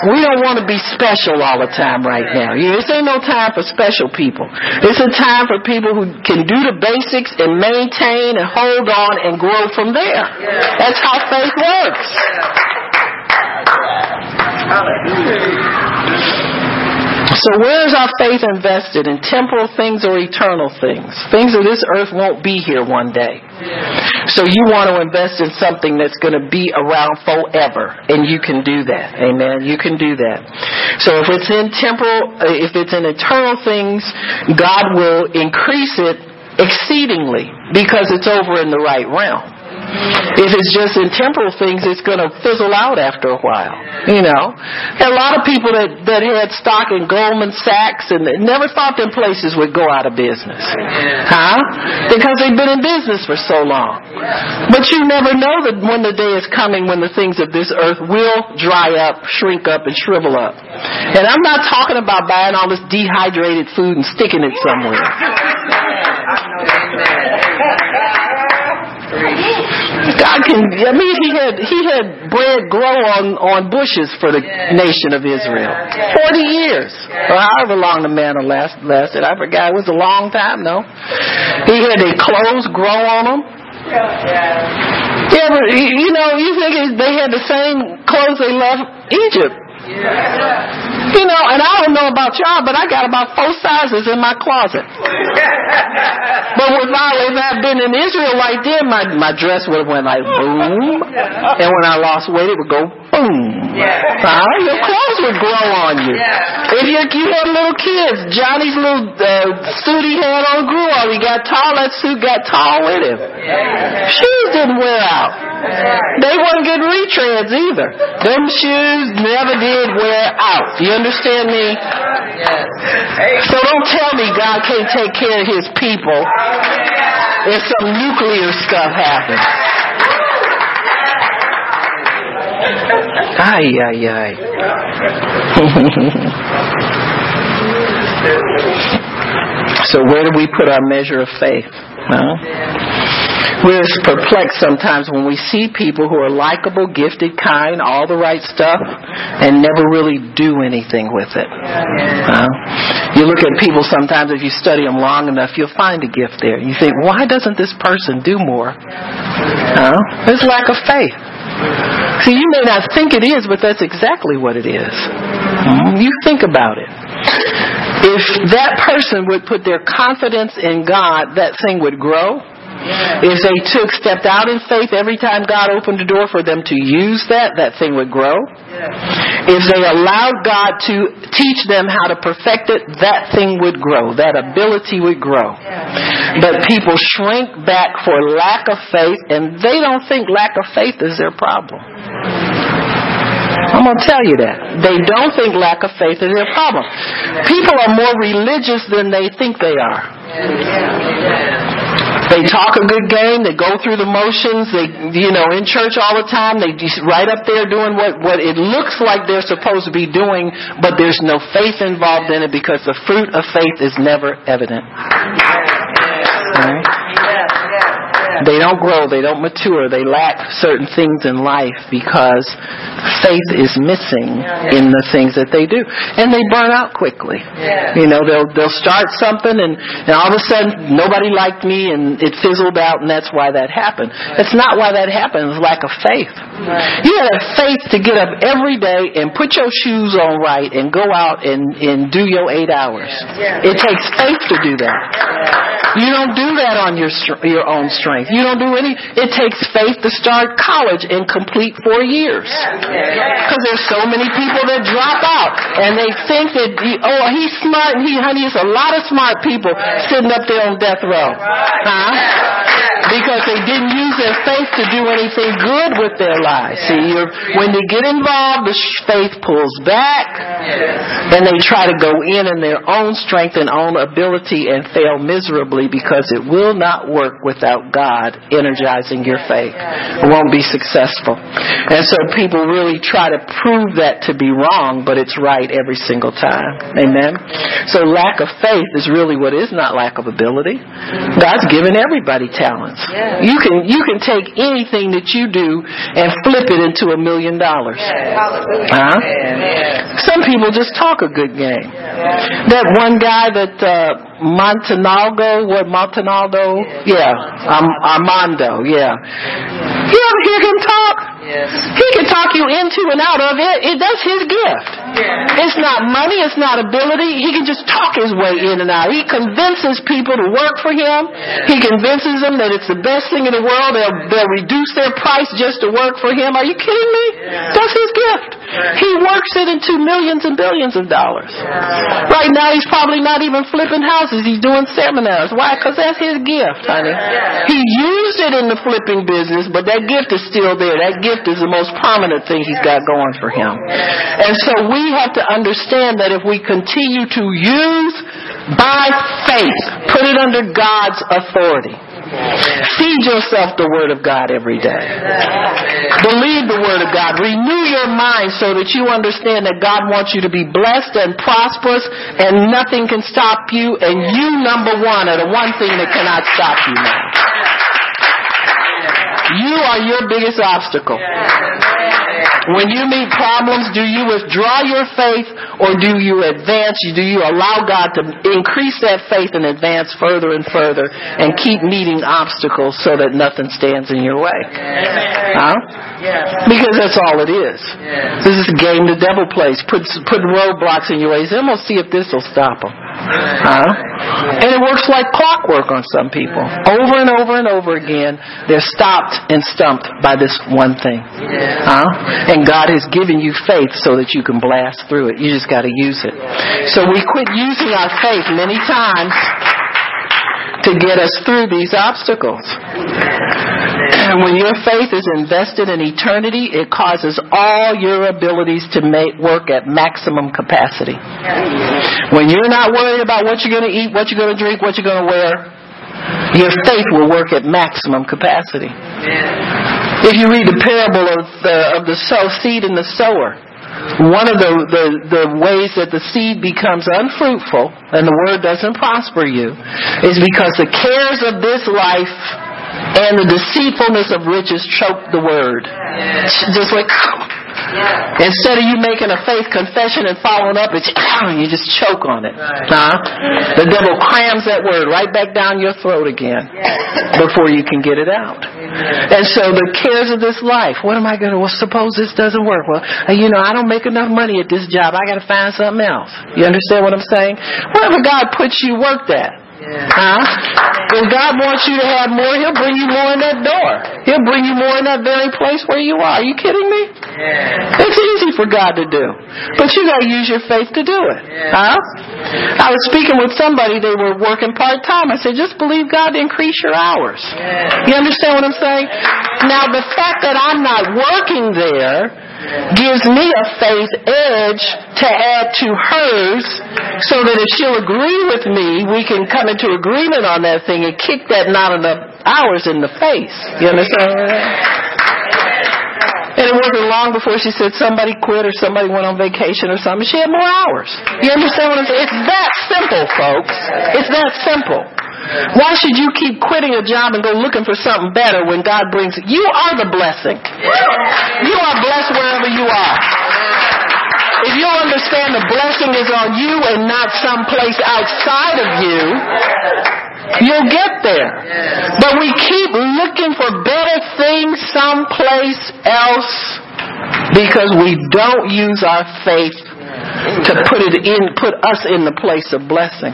S1: We don't want to be special all the time right now. This ain't no time for special people. It's a time for people who can do the basics and maintain and hold on and grow from there. That's how faith works. So where is our faith invested? In temporal things or eternal things? Things of this earth won't be here one day. So you want to invest in something that's going to be around forever. And you can do that. Amen. You can do that. So if it's in temporal, uh, if it's in eternal things, God will increase it exceedingly because it's over in the right realm. If it's just in temporal things, it's going to fizzle out after a while. You know, a lot of people that that had stock in Goldman Sachs and never thought their places would go out of business, huh? Because they've been in business for so long. But you never know that when the day is coming when the things of this earth will dry up, shrink up, and shrivel up. And I'm not talking about buying all this dehydrated food and sticking it somewhere. God can. I mean, he had he had bread grow on on bushes for the nation of Israel. Forty years, or however long the manna last, lasted. I forgot. It was a long time. No, he had their clothes grow on them. Yeah, but you know, you think they had the same clothes they left Egypt. You know, and I don't know about y'all, but I got about four sizes in my closet. but if I, if I'd been in Israel right then, my, my dress would have went like boom. And when I lost weight, it would go boom. Uh, your clothes would grow on you. If you, you had little kids, Johnny's little uh, suit he had on grew on. He got tall, that suit got tall with him. Shoes didn't wear out. They weren't good retreads either. Them shoes never did wear out. You understand me? So don't tell me God can't take care of his people if some nuclear stuff happens. Ay, ay, ay. so where do we put our measure of faith? Well, we're perplexed sometimes when we see people who are likable, gifted, kind, all the right stuff, and never really do anything with it. Uh, you look at people sometimes, if you study them long enough, you'll find a gift there. You think, why doesn't this person do more? Uh, there's lack of faith. See, you may not think it is, but that's exactly what it is. Mm-hmm. You think about it. If that person would put their confidence in God, that thing would grow if they took, stepped out in faith every time God opened the door for them to use that, that thing would grow. If they allowed God to teach them how to perfect it, that thing would grow. That ability would grow. But people shrink back for lack of faith, and they don't think lack of faith is their problem. I'm going to tell you that. They don't think lack of faith is their problem. People are more religious than they think they are. They talk a good game. They go through the motions. They, you know, in church all the time. They just right up there doing what what it looks like they're supposed to be doing, but there's no faith involved in it because the fruit of faith is never evident. Alright? They don't grow, they don't mature, they lack certain things in life because faith is missing in the things that they do. And they burn out quickly. You know, they'll they'll start something and, and all of a sudden nobody liked me and it fizzled out and that's why that happened. That's not why that happened, it's lack of faith. You gotta have faith to get up every day and put your shoes on right and go out and, and do your eight hours. It takes faith to do that. You don't do that on your your own strength. You don't do any. It takes faith to start college and complete four years. Because there's so many people that drop out and they think that oh he's smart and he honey it's a lot of smart people sitting up there on death row, huh? Because they didn't use their faith to do anything good with their lives. See, you're, when they get involved, the faith pulls back, and they try to go in in their own strength and own ability and fail miserably because it will not work without God energizing your faith. It won't be successful. And so people really try to prove that to be wrong, but it's right every single time. Amen. So lack of faith is really what is not lack of ability. God's given everybody talents. You can you can take anything that you do and flip it into a million dollars. Huh? Some people just talk a good game. That one guy that uh, Montaldo, what Montaldo? Yeah, um, Armando. Yeah. You ever hear him talk? He can talk you into and out of it. it that's his gift. It's not money. It's not ability. He can just talk his way in and out. He convinces people to work for him. He convinces them that it's the best thing in the world. They'll, they'll reduce their price just to work for him. Are you kidding me? That's his gift. He works it into millions and billions of dollars. Right now, he's probably not even flipping houses. He's doing seminars. Why? Because that's his gift, honey. He used it in the flipping business, but that gift is still there. That gift is the most prominent thing he's got going for him. And so we have to understand that if we continue to use by faith, put it under God's authority. Feed yourself the Word of God every day. Believe the Word of God. Renew your mind so that you understand that God wants you to be blessed and prosperous and nothing can stop you and you, number one, are the one thing that cannot stop you now. You are your biggest obstacle. When you meet problems, do you withdraw your faith or do you advance? Do you allow God to increase that faith and advance further and further and keep meeting obstacles so that nothing stands in your way? Huh? Because that's all it is. This is a game the devil plays. Put, put roadblocks in your way. I'm going to see if this will stop them. Huh? And it works like clockwork on some people. Over and over and over again, they're stopped and stumped by this one thing. Huh? And God has given you faith so that you can blast through it. You just got to use it. So we quit using our faith many times to get us through these obstacles. And when your faith is invested in eternity, it causes all your abilities to make work at maximum capacity. When you're not worried about what you're going to eat, what you're going to drink, what you're going to wear, your faith will work at maximum capacity. If you read the parable of the, of the sow, seed and the sower, one of the, the, the ways that the seed becomes unfruitful and the word doesn't prosper you is because the cares of this life and the deceitfulness of riches choke the word. Just like Instead of you making a faith confession and following up, it's you just choke on it. Huh? The devil crams that word right back down your throat again before you can get it out. And so the cares of this life. What am I going to? Well, suppose this doesn't work. Well, uh, you know, I don't make enough money at this job. I got to find something else. You understand what I'm saying? Wherever God puts you, work that. Huh? If God wants you to have more, He'll bring you more in that door. He'll bring you more in that very place where you are. Are you kidding me? It's easy for God to do. But you gotta use your faith to do it. Huh? I was speaking with somebody, they were working part time. I said, just believe God to increase your hours. You understand what I'm saying? Now the fact that I'm not working there gives me a faith edge to add to hers So that if she'll agree with me, we can come into agreement on that thing and kick that not enough hours in the face. You understand? And it wasn't long before she said somebody quit or somebody went on vacation or something. She had more hours. You understand what I'm saying? It's that simple, folks. It's that simple. Why should you keep quitting a job and go looking for something better when God brings it? You are the blessing. You are blessed wherever you are. If you understand the blessing is on you and not someplace outside of you, you'll get there. But we keep looking for better things someplace else because we don't use our faith to put it in, put us in the place of blessing.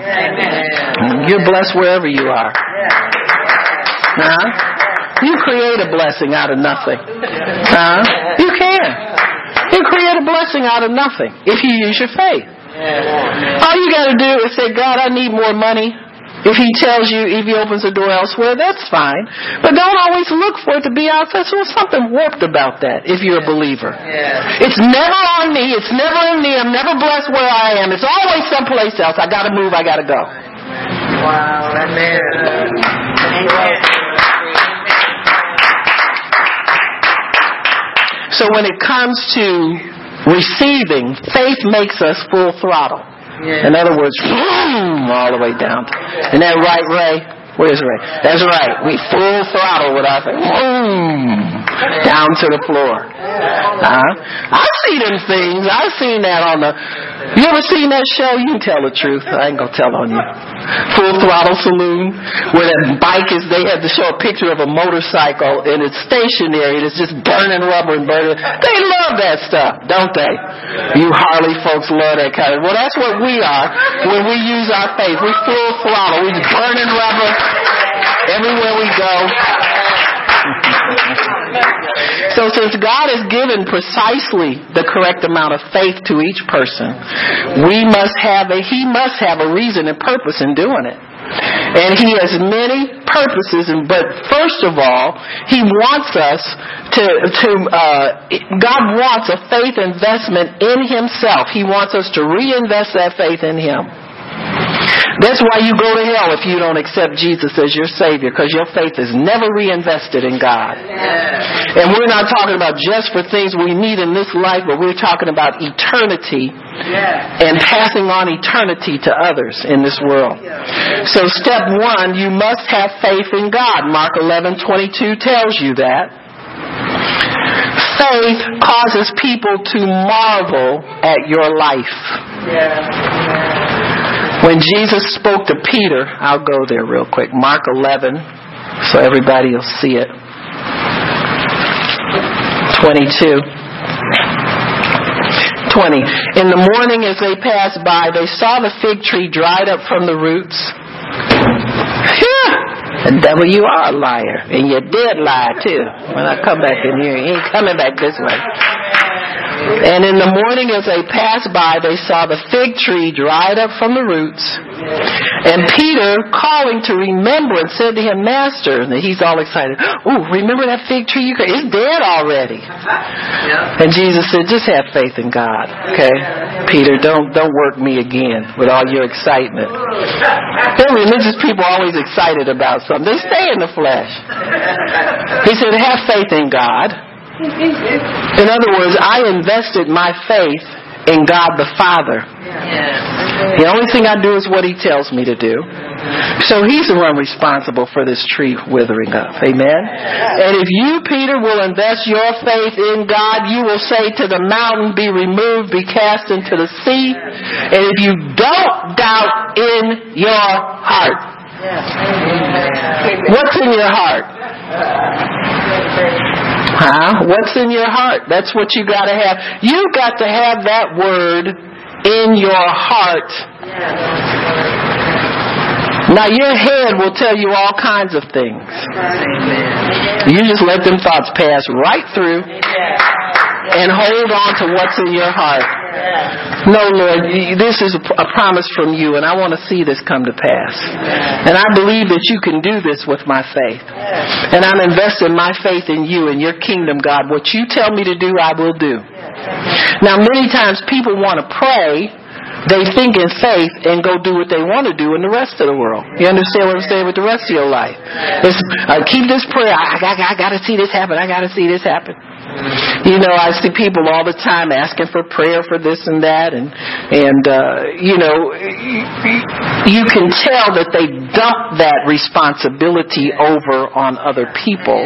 S1: You're blessed wherever you are. Huh? You create a blessing out of nothing. Huh? You can. You create a blessing out of nothing if you use your faith. All you got to do is say, God, I need more money. If he tells you, if he opens a door elsewhere, that's fine. But don't always look for it to be outside. So there's something warped about that if you're a believer. It's never on me. It's never in me. I'm never blessed where I am. It's always someplace else. I gotta move. I gotta go.
S2: Wow, amen. Amen.
S1: So when it comes to receiving, faith makes us full throttle. In other words, all the way down. Isn't that right, Ray? Where's Ray? That's right. We full throttle with our faith. Boom, down to the floor. Uh, I've seen them things. I've seen that on the. You ever seen that show? You tell the truth. I ain't gonna tell on you. Full throttle saloon, where that bike is. They had to show a picture of a motorcycle and it's stationary and it's just burning rubber and burning. They love that stuff, don't they? You Harley folks love that kind of. Well, that's what we are when we use our faith. We full throttle. We burning rubber everywhere we go. So since God has given precisely the correct amount of faith to each person, we must have a, he must have a reason and purpose in doing it. And he has many purposes, and, but first of all, he wants us to, to uh, God wants a faith investment in himself. He wants us to reinvest that faith in him. That's why you go to hell if you don't accept Jesus as your Savior, because your faith is never reinvested in God. And we're not talking about just for things we need in this life, but we're talking about eternity and passing on eternity to others in this world. So step one, you must have faith in God. Mark 11, 22 tells you that. Faith causes people to marvel at your life. When Jesus spoke to Peter, I'll go there real quick. Mark 11, so everybody will see it. 22. 20. In the morning as they passed by, they saw the fig tree dried up from the roots. Phew! The devil, you are a liar. And you did lie too. When I come back in here, you ain't coming back this way. And in the morning as they passed by, they saw the fig tree dried up from the roots. And Peter, calling to remembrance, said to him, Master, and he's all excited, Ooh, remember that fig tree? You it's dead already. And Jesus said, just have faith in God, okay? Peter, don't, don't work me again with all your excitement. They're religious people always excited about something. They stay in the flesh. He said, have faith in God. In other words, I invested my faith in God the Father. The only thing I do is what He tells me to do. So He's the one responsible for this tree withering up. Amen? And if you, Peter, will invest your faith in God, you will say to the mountain, be removed, be cast into the sea. And if you don't doubt in your heart, what's in your heart? Huh? What's in your heart? That's what you got to have. You got to have that word in your heart. Now your head will tell you all kinds of things. You just let them thoughts pass right through and hold on to what's in your heart. No, Lord, this is a promise from you, and I want to see this come to pass. And I believe that you can do this with my faith. And I'm investing my faith in you and your kingdom, God. What you tell me to do, I will do. Now, many times people want to pray, they think in faith and go do what they want to do in the rest of the world. You understand what I'm saying with the rest of your life? It's, uh, keep this prayer. I, I, I got to see this happen. I got to see this happen. You know, I see people all the time asking for prayer for this and that, and and uh, you know, you can tell that they dump that responsibility over on other people.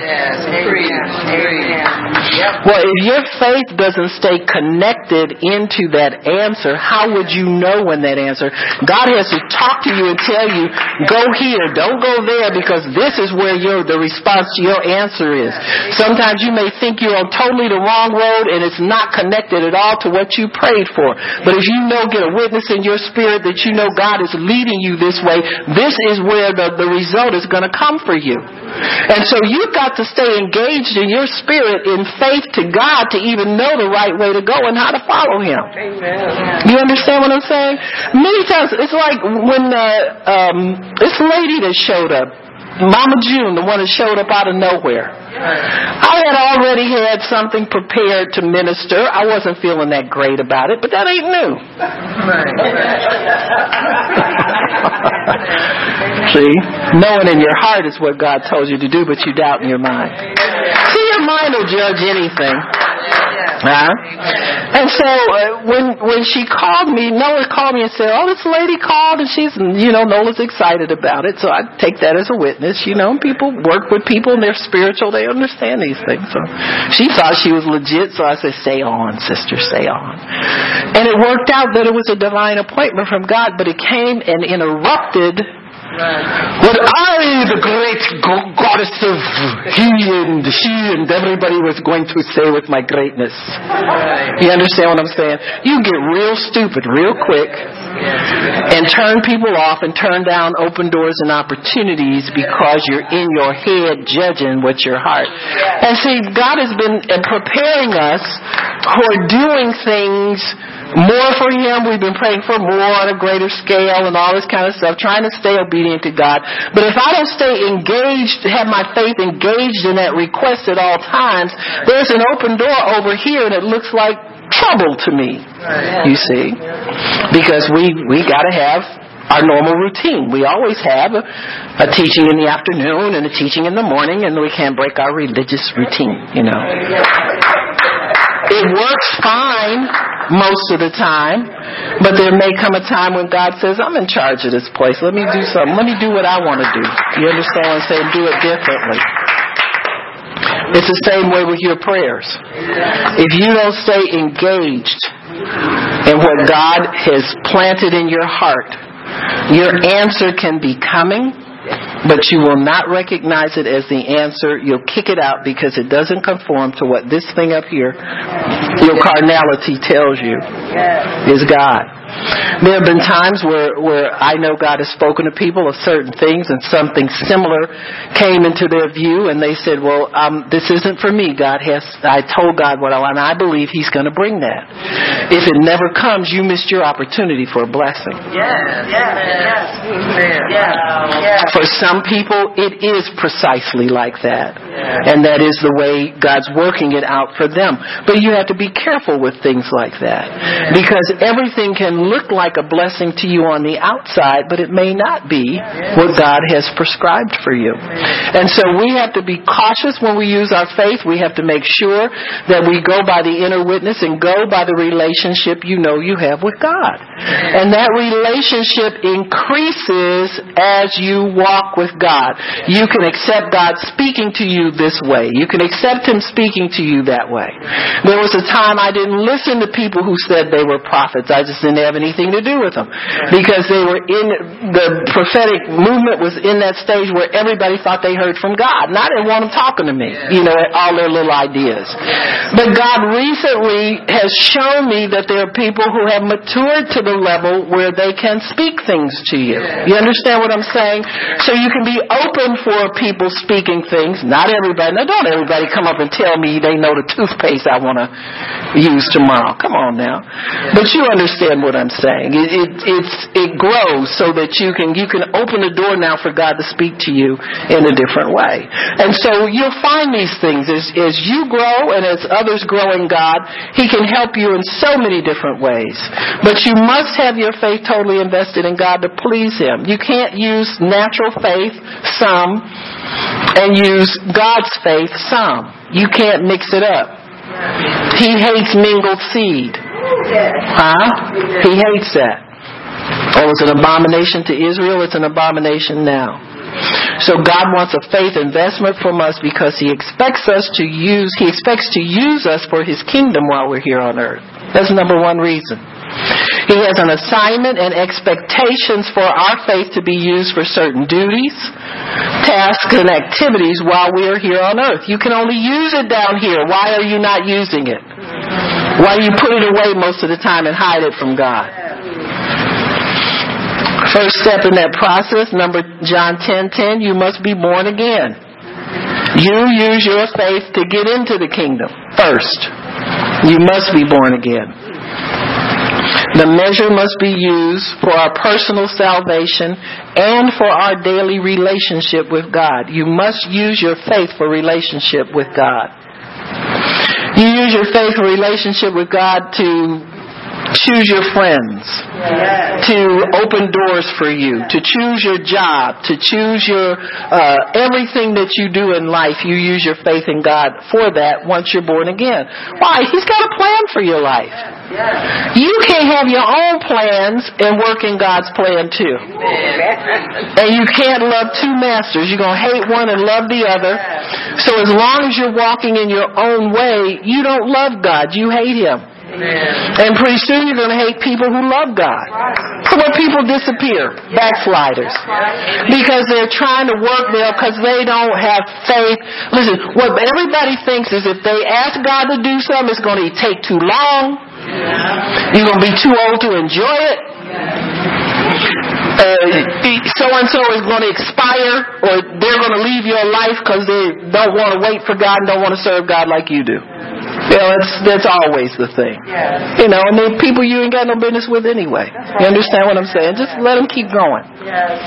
S1: Well, if your faith doesn't stay connected into that answer, how would you know when that answer? God has to talk to you and tell you, go here, don't go there, because this is where your the response to your answer is. Sometimes you may think you're on totally the wrong road and it's not connected at all to what you prayed for. But if you know, get a witness in your spirit that you know God is leading you this way, this is where the, the result is going to come for you. And so you've got to stay engaged in your spirit in faith to God to even know the right way to go and how to follow Him. Amen. You understand what I'm saying? Many times it's like when uh, um, this lady that showed up, Mama June, the one that showed up out of nowhere. I had already had something prepared to minister. I wasn't feeling that great about it, but that ain't new. See? Knowing in your heart is what God told you to do, but you doubt in your mind. See, your mind will judge anything. Huh? And so uh, when when she called me, Nola called me and said, "Oh, this lady called, and she's you know Nola's excited about it." So I take that as a witness. You know, people work with people and they're spiritual; they understand these things. So she thought she was legit. So I said, "Stay on, sister, stay on." And it worked out that it was a divine appointment from God, but it came and interrupted what I, the great goddess of he and she and everybody was going to say with my greatness. You understand what I'm saying? You get real stupid real quick and turn people off and turn down open doors and opportunities because you're in your head judging what's your heart. And see, God has been preparing us for doing things more for Him. We've been praying for more on a greater scale and all this kind of stuff, trying to stay obedient to God. But if I don't stay engaged, have my faith engaged in that request at all times, there's an open door over here and it looks like trouble to me. You see? Because we, we gotta have our normal routine. We always have a, a, teaching in the afternoon and a teaching in the morning, and we can't break our religious routine, you know. It works fine most of the time, but there may come a time when God says, I'm in charge of this place. Let me do something. Let me do what I want to do. You understand what I'm saying? Do it differently. It's the same way with your prayers. If you don't stay engaged in what God has planted in your heart, your answer can be coming but you will not recognize it as the answer. You'll kick it out because it doesn't conform to what this thing up here, your carnality tells you is God. There have been times where, where I know God has spoken to people of certain things and something similar came into their view and they said, well, um, this isn't for me. God has, I told God what I want and I believe He's going to bring that. If it never comes, you missed your opportunity for a blessing.
S2: Yes, yes, yes. yes.
S1: For some people, it is precisely like that. And that is the way God's working it out for them. But you have to be careful with things like that. Because everything can look like a blessing to you on the outside, but it may not be what God has prescribed for you. And so we have to be cautious when we use our faith. We have to make sure that we go by the inner witness and go by the relationship you know you have with God. And that relationship increases as you walk with God. You can accept God speaking to you this way. You can accept Him speaking to you that way. There was a time I didn't listen to people who said they were prophets. I just didn't have anything to do with them because they were in the prophetic movement was in that stage where everybody thought they heard from God, and I didn't want them talking to me, you know, all their little ideas. But God recently has shown me that there are people who have matured to the level where they can speak things to you. You understand what I'm saying? So you can be open for people speaking things. Not everybody. Now, don't everybody come up and tell me they know the toothpaste I want to use tomorrow. Come on now. But you understand what I'm saying. It, it, it's, it grows so that you can, you can open the door now for God to speak to you in a different way. And so you'll find these things as, as you grow and as others grow in God, He can help you in so many different ways. But you must have your faith totally invested in God to please Him. You can't use natural faith, some, and use God's faith, some. You can't mix it up. He hates mingled seed. Huh? He hates that. Oh, it's an abomination to Israel. It's an abomination now. So God wants a faith investment from us because He expects us to use, He expects to use us for His kingdom while we're here on earth. That's number one reason. He has an assignment and expectations for our faith to be used for certain duties, tasks, and activities while we are here on earth. You can only use it down here. Why are you not using it? Why you put it away most of the time and hide it from God? First step in that process, number John 10:10, 10, 10, you must be born again. You use your faith to get into the kingdom first. You must be born again. The measure must be used for our personal salvation and for our daily relationship with God. You must use your faith for relationship with God. You use your faith relationship with God to choose your friends, to open doors for you, to choose your job, to choose your uh, everything that you do in life. You use your faith in God for that once you're born again. Why? He's got a plan for your life. You can't have your own plans and work in God's plan too. And you can't love two masters. You're going to hate one and love the other. So as long as you're walking in your own way, you don't love God. You hate Him. And pretty soon you're going to hate people who love God. When people disappear, backsliders. Because they're trying to work there because they don't have faith. Listen, what everybody thinks is if they ask God to do something, it's going to take too long. You're going to be too old to enjoy it. So and so is going to expire, or they're going to leave your life because they don't want to wait for God and don't want to serve God like you do. You know, that's that's always the thing. Yes. You know, I mean, people you ain't got no business with anyway. Right. You understand what I'm saying? Just let them keep going. Yes.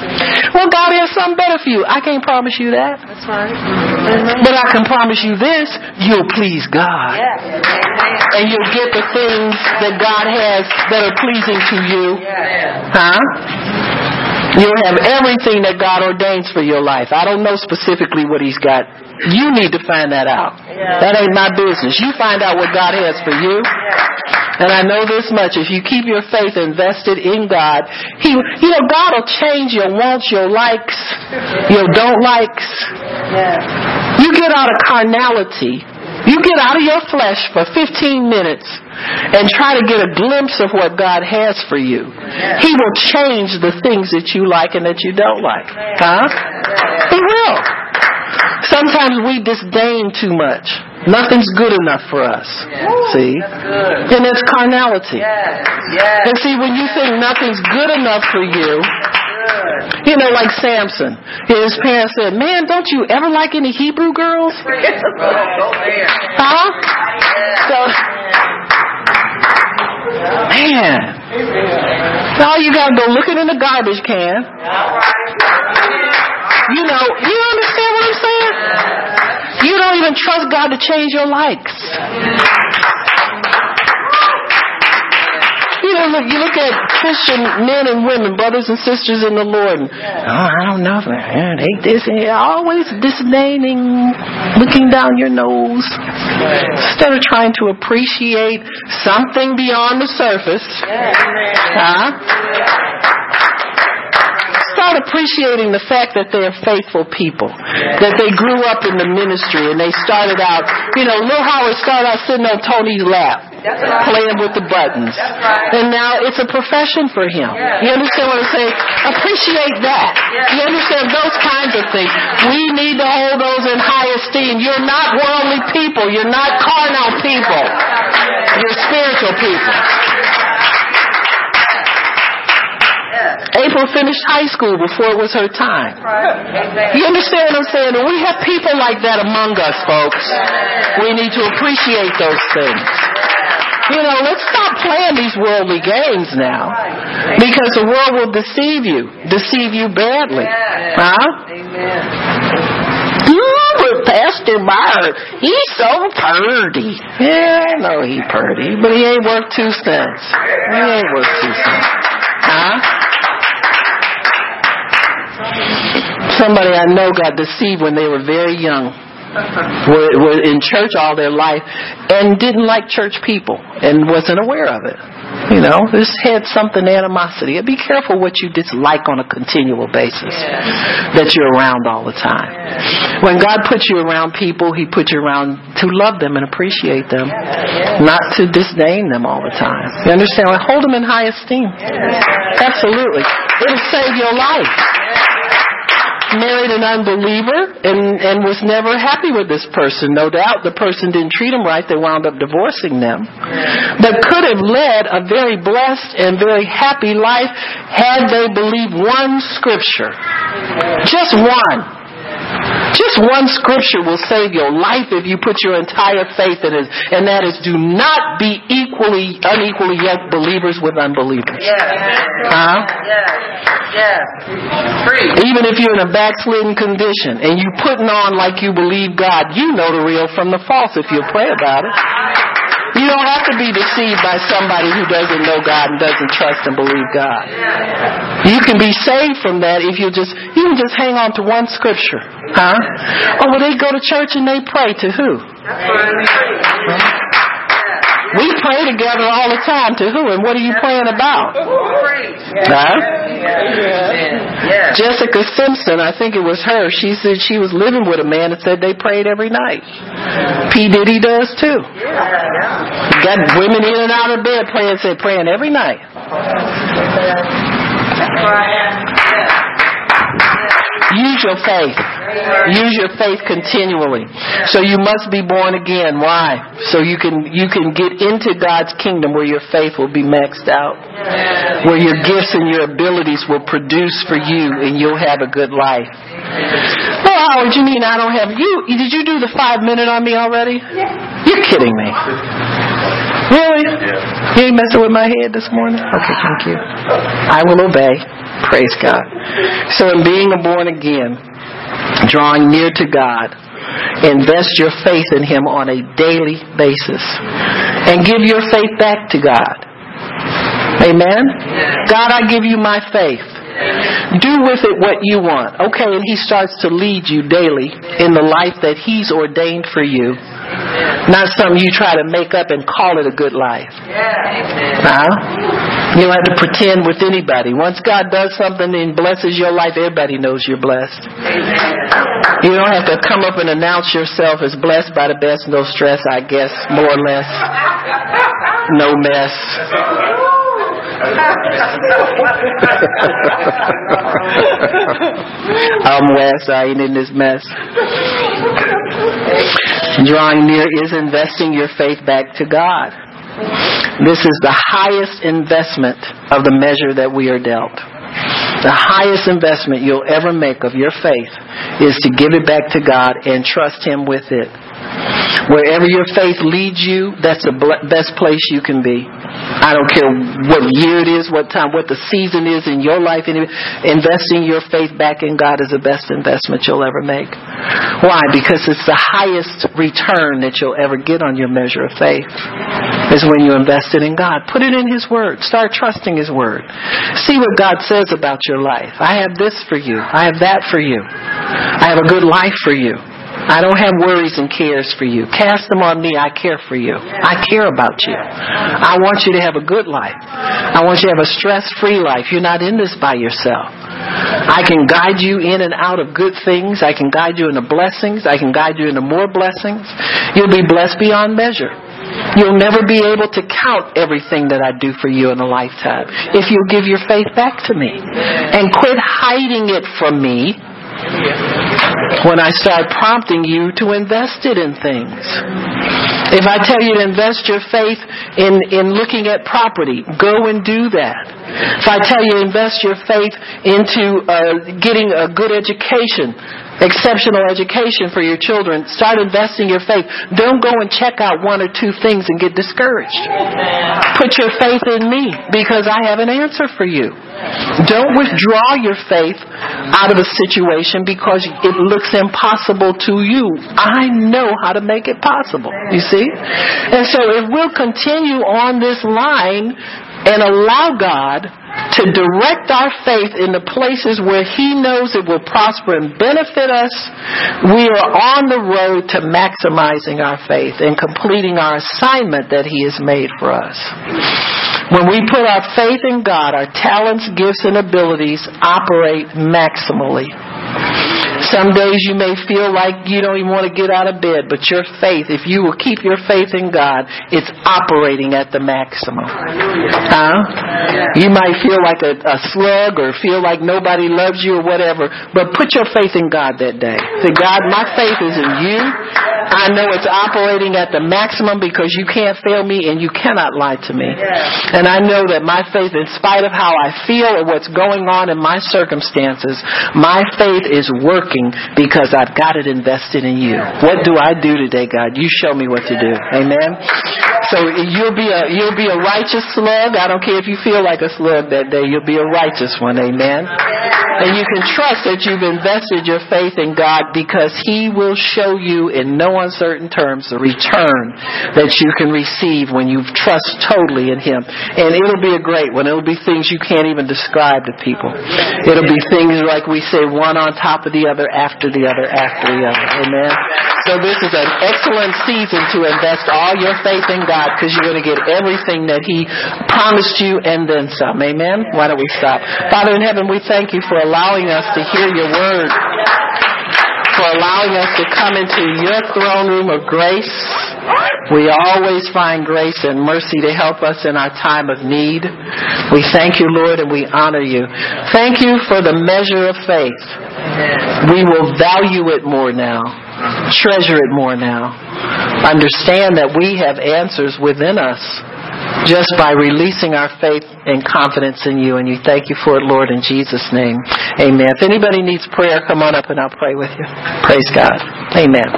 S1: Well, God has something better for you. I can't promise you that.
S2: That's right. Mm-hmm.
S1: But I can promise you this: you'll please God, yes. and you'll get the things that God has that are pleasing to you. Huh? You'll have everything that God ordains for your life. I don't know specifically what He's got you need to find that out. That ain't my business. You find out what God has for you. And I know this much. If you keep your faith invested in God, He, you know, God will change your wants, your likes, your don't likes. You get out of carnality. You get out of your flesh for 15 minutes and try to get a glimpse of what God has for you. He will change the things that you like and that you don't like. Huh? He will. Sometimes we disdain too much. Nothing's good enough for us. Yes. See? And it's carnality.
S2: Yes. Yes.
S1: And see, when you think nothing's good enough for you, you know, like Samson. His parents said, Man, don't you ever like any Hebrew girls? huh? So, man. Now you gotta go looking in the garbage can. You know, you understand what I'm saying? You don't even trust God to change your likes. You know, look, you look at Christian men and women, brothers and sisters in the Lord. And, oh, I don't know, man. Hate this and always disdaining, looking down your nose instead of trying to appreciate something beyond the surface. Huh? start appreciating the fact that they're faithful people, that they grew up in the ministry and they started out, you know, Lil Howard started out sitting on Tony's lap. Right. Playing with the buttons.
S2: Right.
S1: And now it's a profession for him. Yeah. You understand what I'm saying? Appreciate that.
S2: Yeah.
S1: You understand those kinds of things. We need to hold those in high esteem. You're not worldly people. You're not carnal people. You're spiritual people. April finished high school before it was her time. You understand what I'm saying? And we have people like that among us, folks. We need to appreciate those things. You know, let's stop playing these worldly games now. Because the world will deceive you, deceive you badly. Huh?
S2: Amen.
S1: Ooh, Pastor Bart, he's so purdy. Yeah, I know he purdy, but he ain't worth two cents. He ain't worth two cents. Huh? Somebody I know got deceived when they were very young. Were, were in church all their life and didn't like church people and wasn't aware of it. You know, just had something animosity. Be careful what you dislike on a continual basis that you're around all the time. When God puts you around people, He puts you around to love them and appreciate them, not to disdain them all the time. You understand? Like, hold them in high esteem. Absolutely. It'll save your life married an unbeliever and and was never happy with this person. No doubt the person didn't treat him right. They wound up divorcing them. But could have led a very blessed and very happy life had they believed one scripture. Just one. Just one scripture will save your life if you put your entire faith in it, and that is do not be equally unequally yoked believers with unbelievers.
S2: Yes.
S1: Huh?
S2: Yes. Yes. Free.
S1: Even if you're in a backslidden condition and you're putting on like you believe God, you know the real from the false if you pray about it. You don't have to be deceived by somebody who doesn't know God and doesn't trust and believe God. You can be saved from that if you just you can just hang on to one scripture. Huh? Oh, well they go to church and they pray to who?
S2: Right.
S1: We pray together all the time to who and what are you praying about? Huh? Jessica Simpson, I think it was her, she said she was living with a man that said they prayed every night. P. Diddy does too. Got women in and out of bed praying, said praying every night. Use your faith. Use your faith continually. So you must be born again. Why? So you can you can get into God's kingdom where your faith will be maxed out. Where your gifts and your abilities will produce for you and you'll have a good life. Oh, Howard, you mean I don't have you? Did you do the five minute on me already? You're kidding me. Really? You ain't messing with my head this morning? Okay, thank you. I will obey. Praise God. So in being a born again, drawing near to God, invest your faith in Him on a daily basis. And give your faith back to God. Amen? God, I give you my faith. Do with it what you want. Okay, and He starts to lead you daily in the life that He's ordained for you. Not something you try to make up and call it a good life. Yeah. Huh? You don't have to pretend with anybody. Once God does something and blesses your life, everybody knows you're blessed. You don't have to come up and announce yourself as blessed by the best, no stress, I guess, more or less. No mess. I'm Wes. I ain't in this mess. Drawing near is investing your faith back to God. This is the highest investment of the measure that we are dealt. The highest investment you'll ever make of your faith is to give it back to God and trust Him with it. Wherever your faith leads you, that's the best place you can be. I don't care what year it is, what time, what the season is in your life. Investing your faith back in God is the best investment you'll ever make. Why? Because it's the highest return that you'll ever get on your measure of faith is when you invest it in God. Put it in His Word. Start trusting His Word. See what God says about your life. I have this for you. I have that for you. I have a good life for you. I don't have worries and cares for you. Cast them on me. I care for you. I care about you. I want you to have a good life. I want you to have a stress free life. You're not in this by yourself. I can guide you in and out of good things. I can guide you into blessings. I can guide you into more blessings. You'll be blessed beyond measure. You'll never be able to count everything that I do for you in a lifetime if you'll give your faith back to me and quit hiding it from me when I start prompting you to invest it in things. If I tell you to invest your faith in, in looking at property, go and do that. If I tell you to invest your faith into uh, getting a good education, exceptional education for your children. Start investing your faith. Don't go and check out one or two things and get discouraged. Put your faith in me because I have an answer for you. Don't withdraw your faith out of a situation because it looks impossible to you. I know how to make it possible. You see? And so if we'll continue on this line and allow God to direct our faith in the places where He knows it will prosper and benefit us, we are on the road to maximizing our faith and completing our assignment that He has made for us. When we put our faith in God, our talents, gifts, and abilities operate maximally. Some days you may feel like you don't even want to get out of bed, but your faith, if you will keep your faith in God, it's operating at the maximum. Huh? You might feel like a, a slug or feel like nobody loves you or whatever, but put your faith in God that day. Say, God, my faith is in you. I know it's operating at the maximum because you can't fail me and you cannot lie to me. And I know that my faith, in spite of how I feel or what's going on in my circumstances, my faith is working because I've got it invested in you. What do I do today, God? You show me what to do. Amen. So you'll be a you'll be a righteous slug. I don't care if you feel like a slug that day. You'll be a righteous one. Amen. And you can trust that you've invested your faith in God because He will show you in no uncertain terms the return that you can receive when you trust totally in Him. And it'll be a great one. It'll be things you can't even describe to people. It'll be things like we say, one on top of the other, after the other, after the other. Amen. So this is an excellent season to invest all your faith in God because you're going to get everything that He promised you and then some. Amen. Why don't we stop? Father in heaven, we thank you for allowing us to hear your word for allowing us to come into your throne room of grace. We always find grace and mercy to help us in our time of need. We thank you, Lord, and we honor you. Thank you for the measure of faith. We will value it more now, treasure it more now, understand that we have answers within us just by releasing our faith and confidence in you. And you thank you for it, Lord, in Jesus' name. Amen. If anybody needs prayer, come on up and I'll pray with you. Praise God. Amen.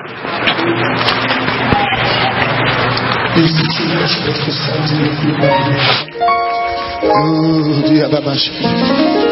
S3: Oh.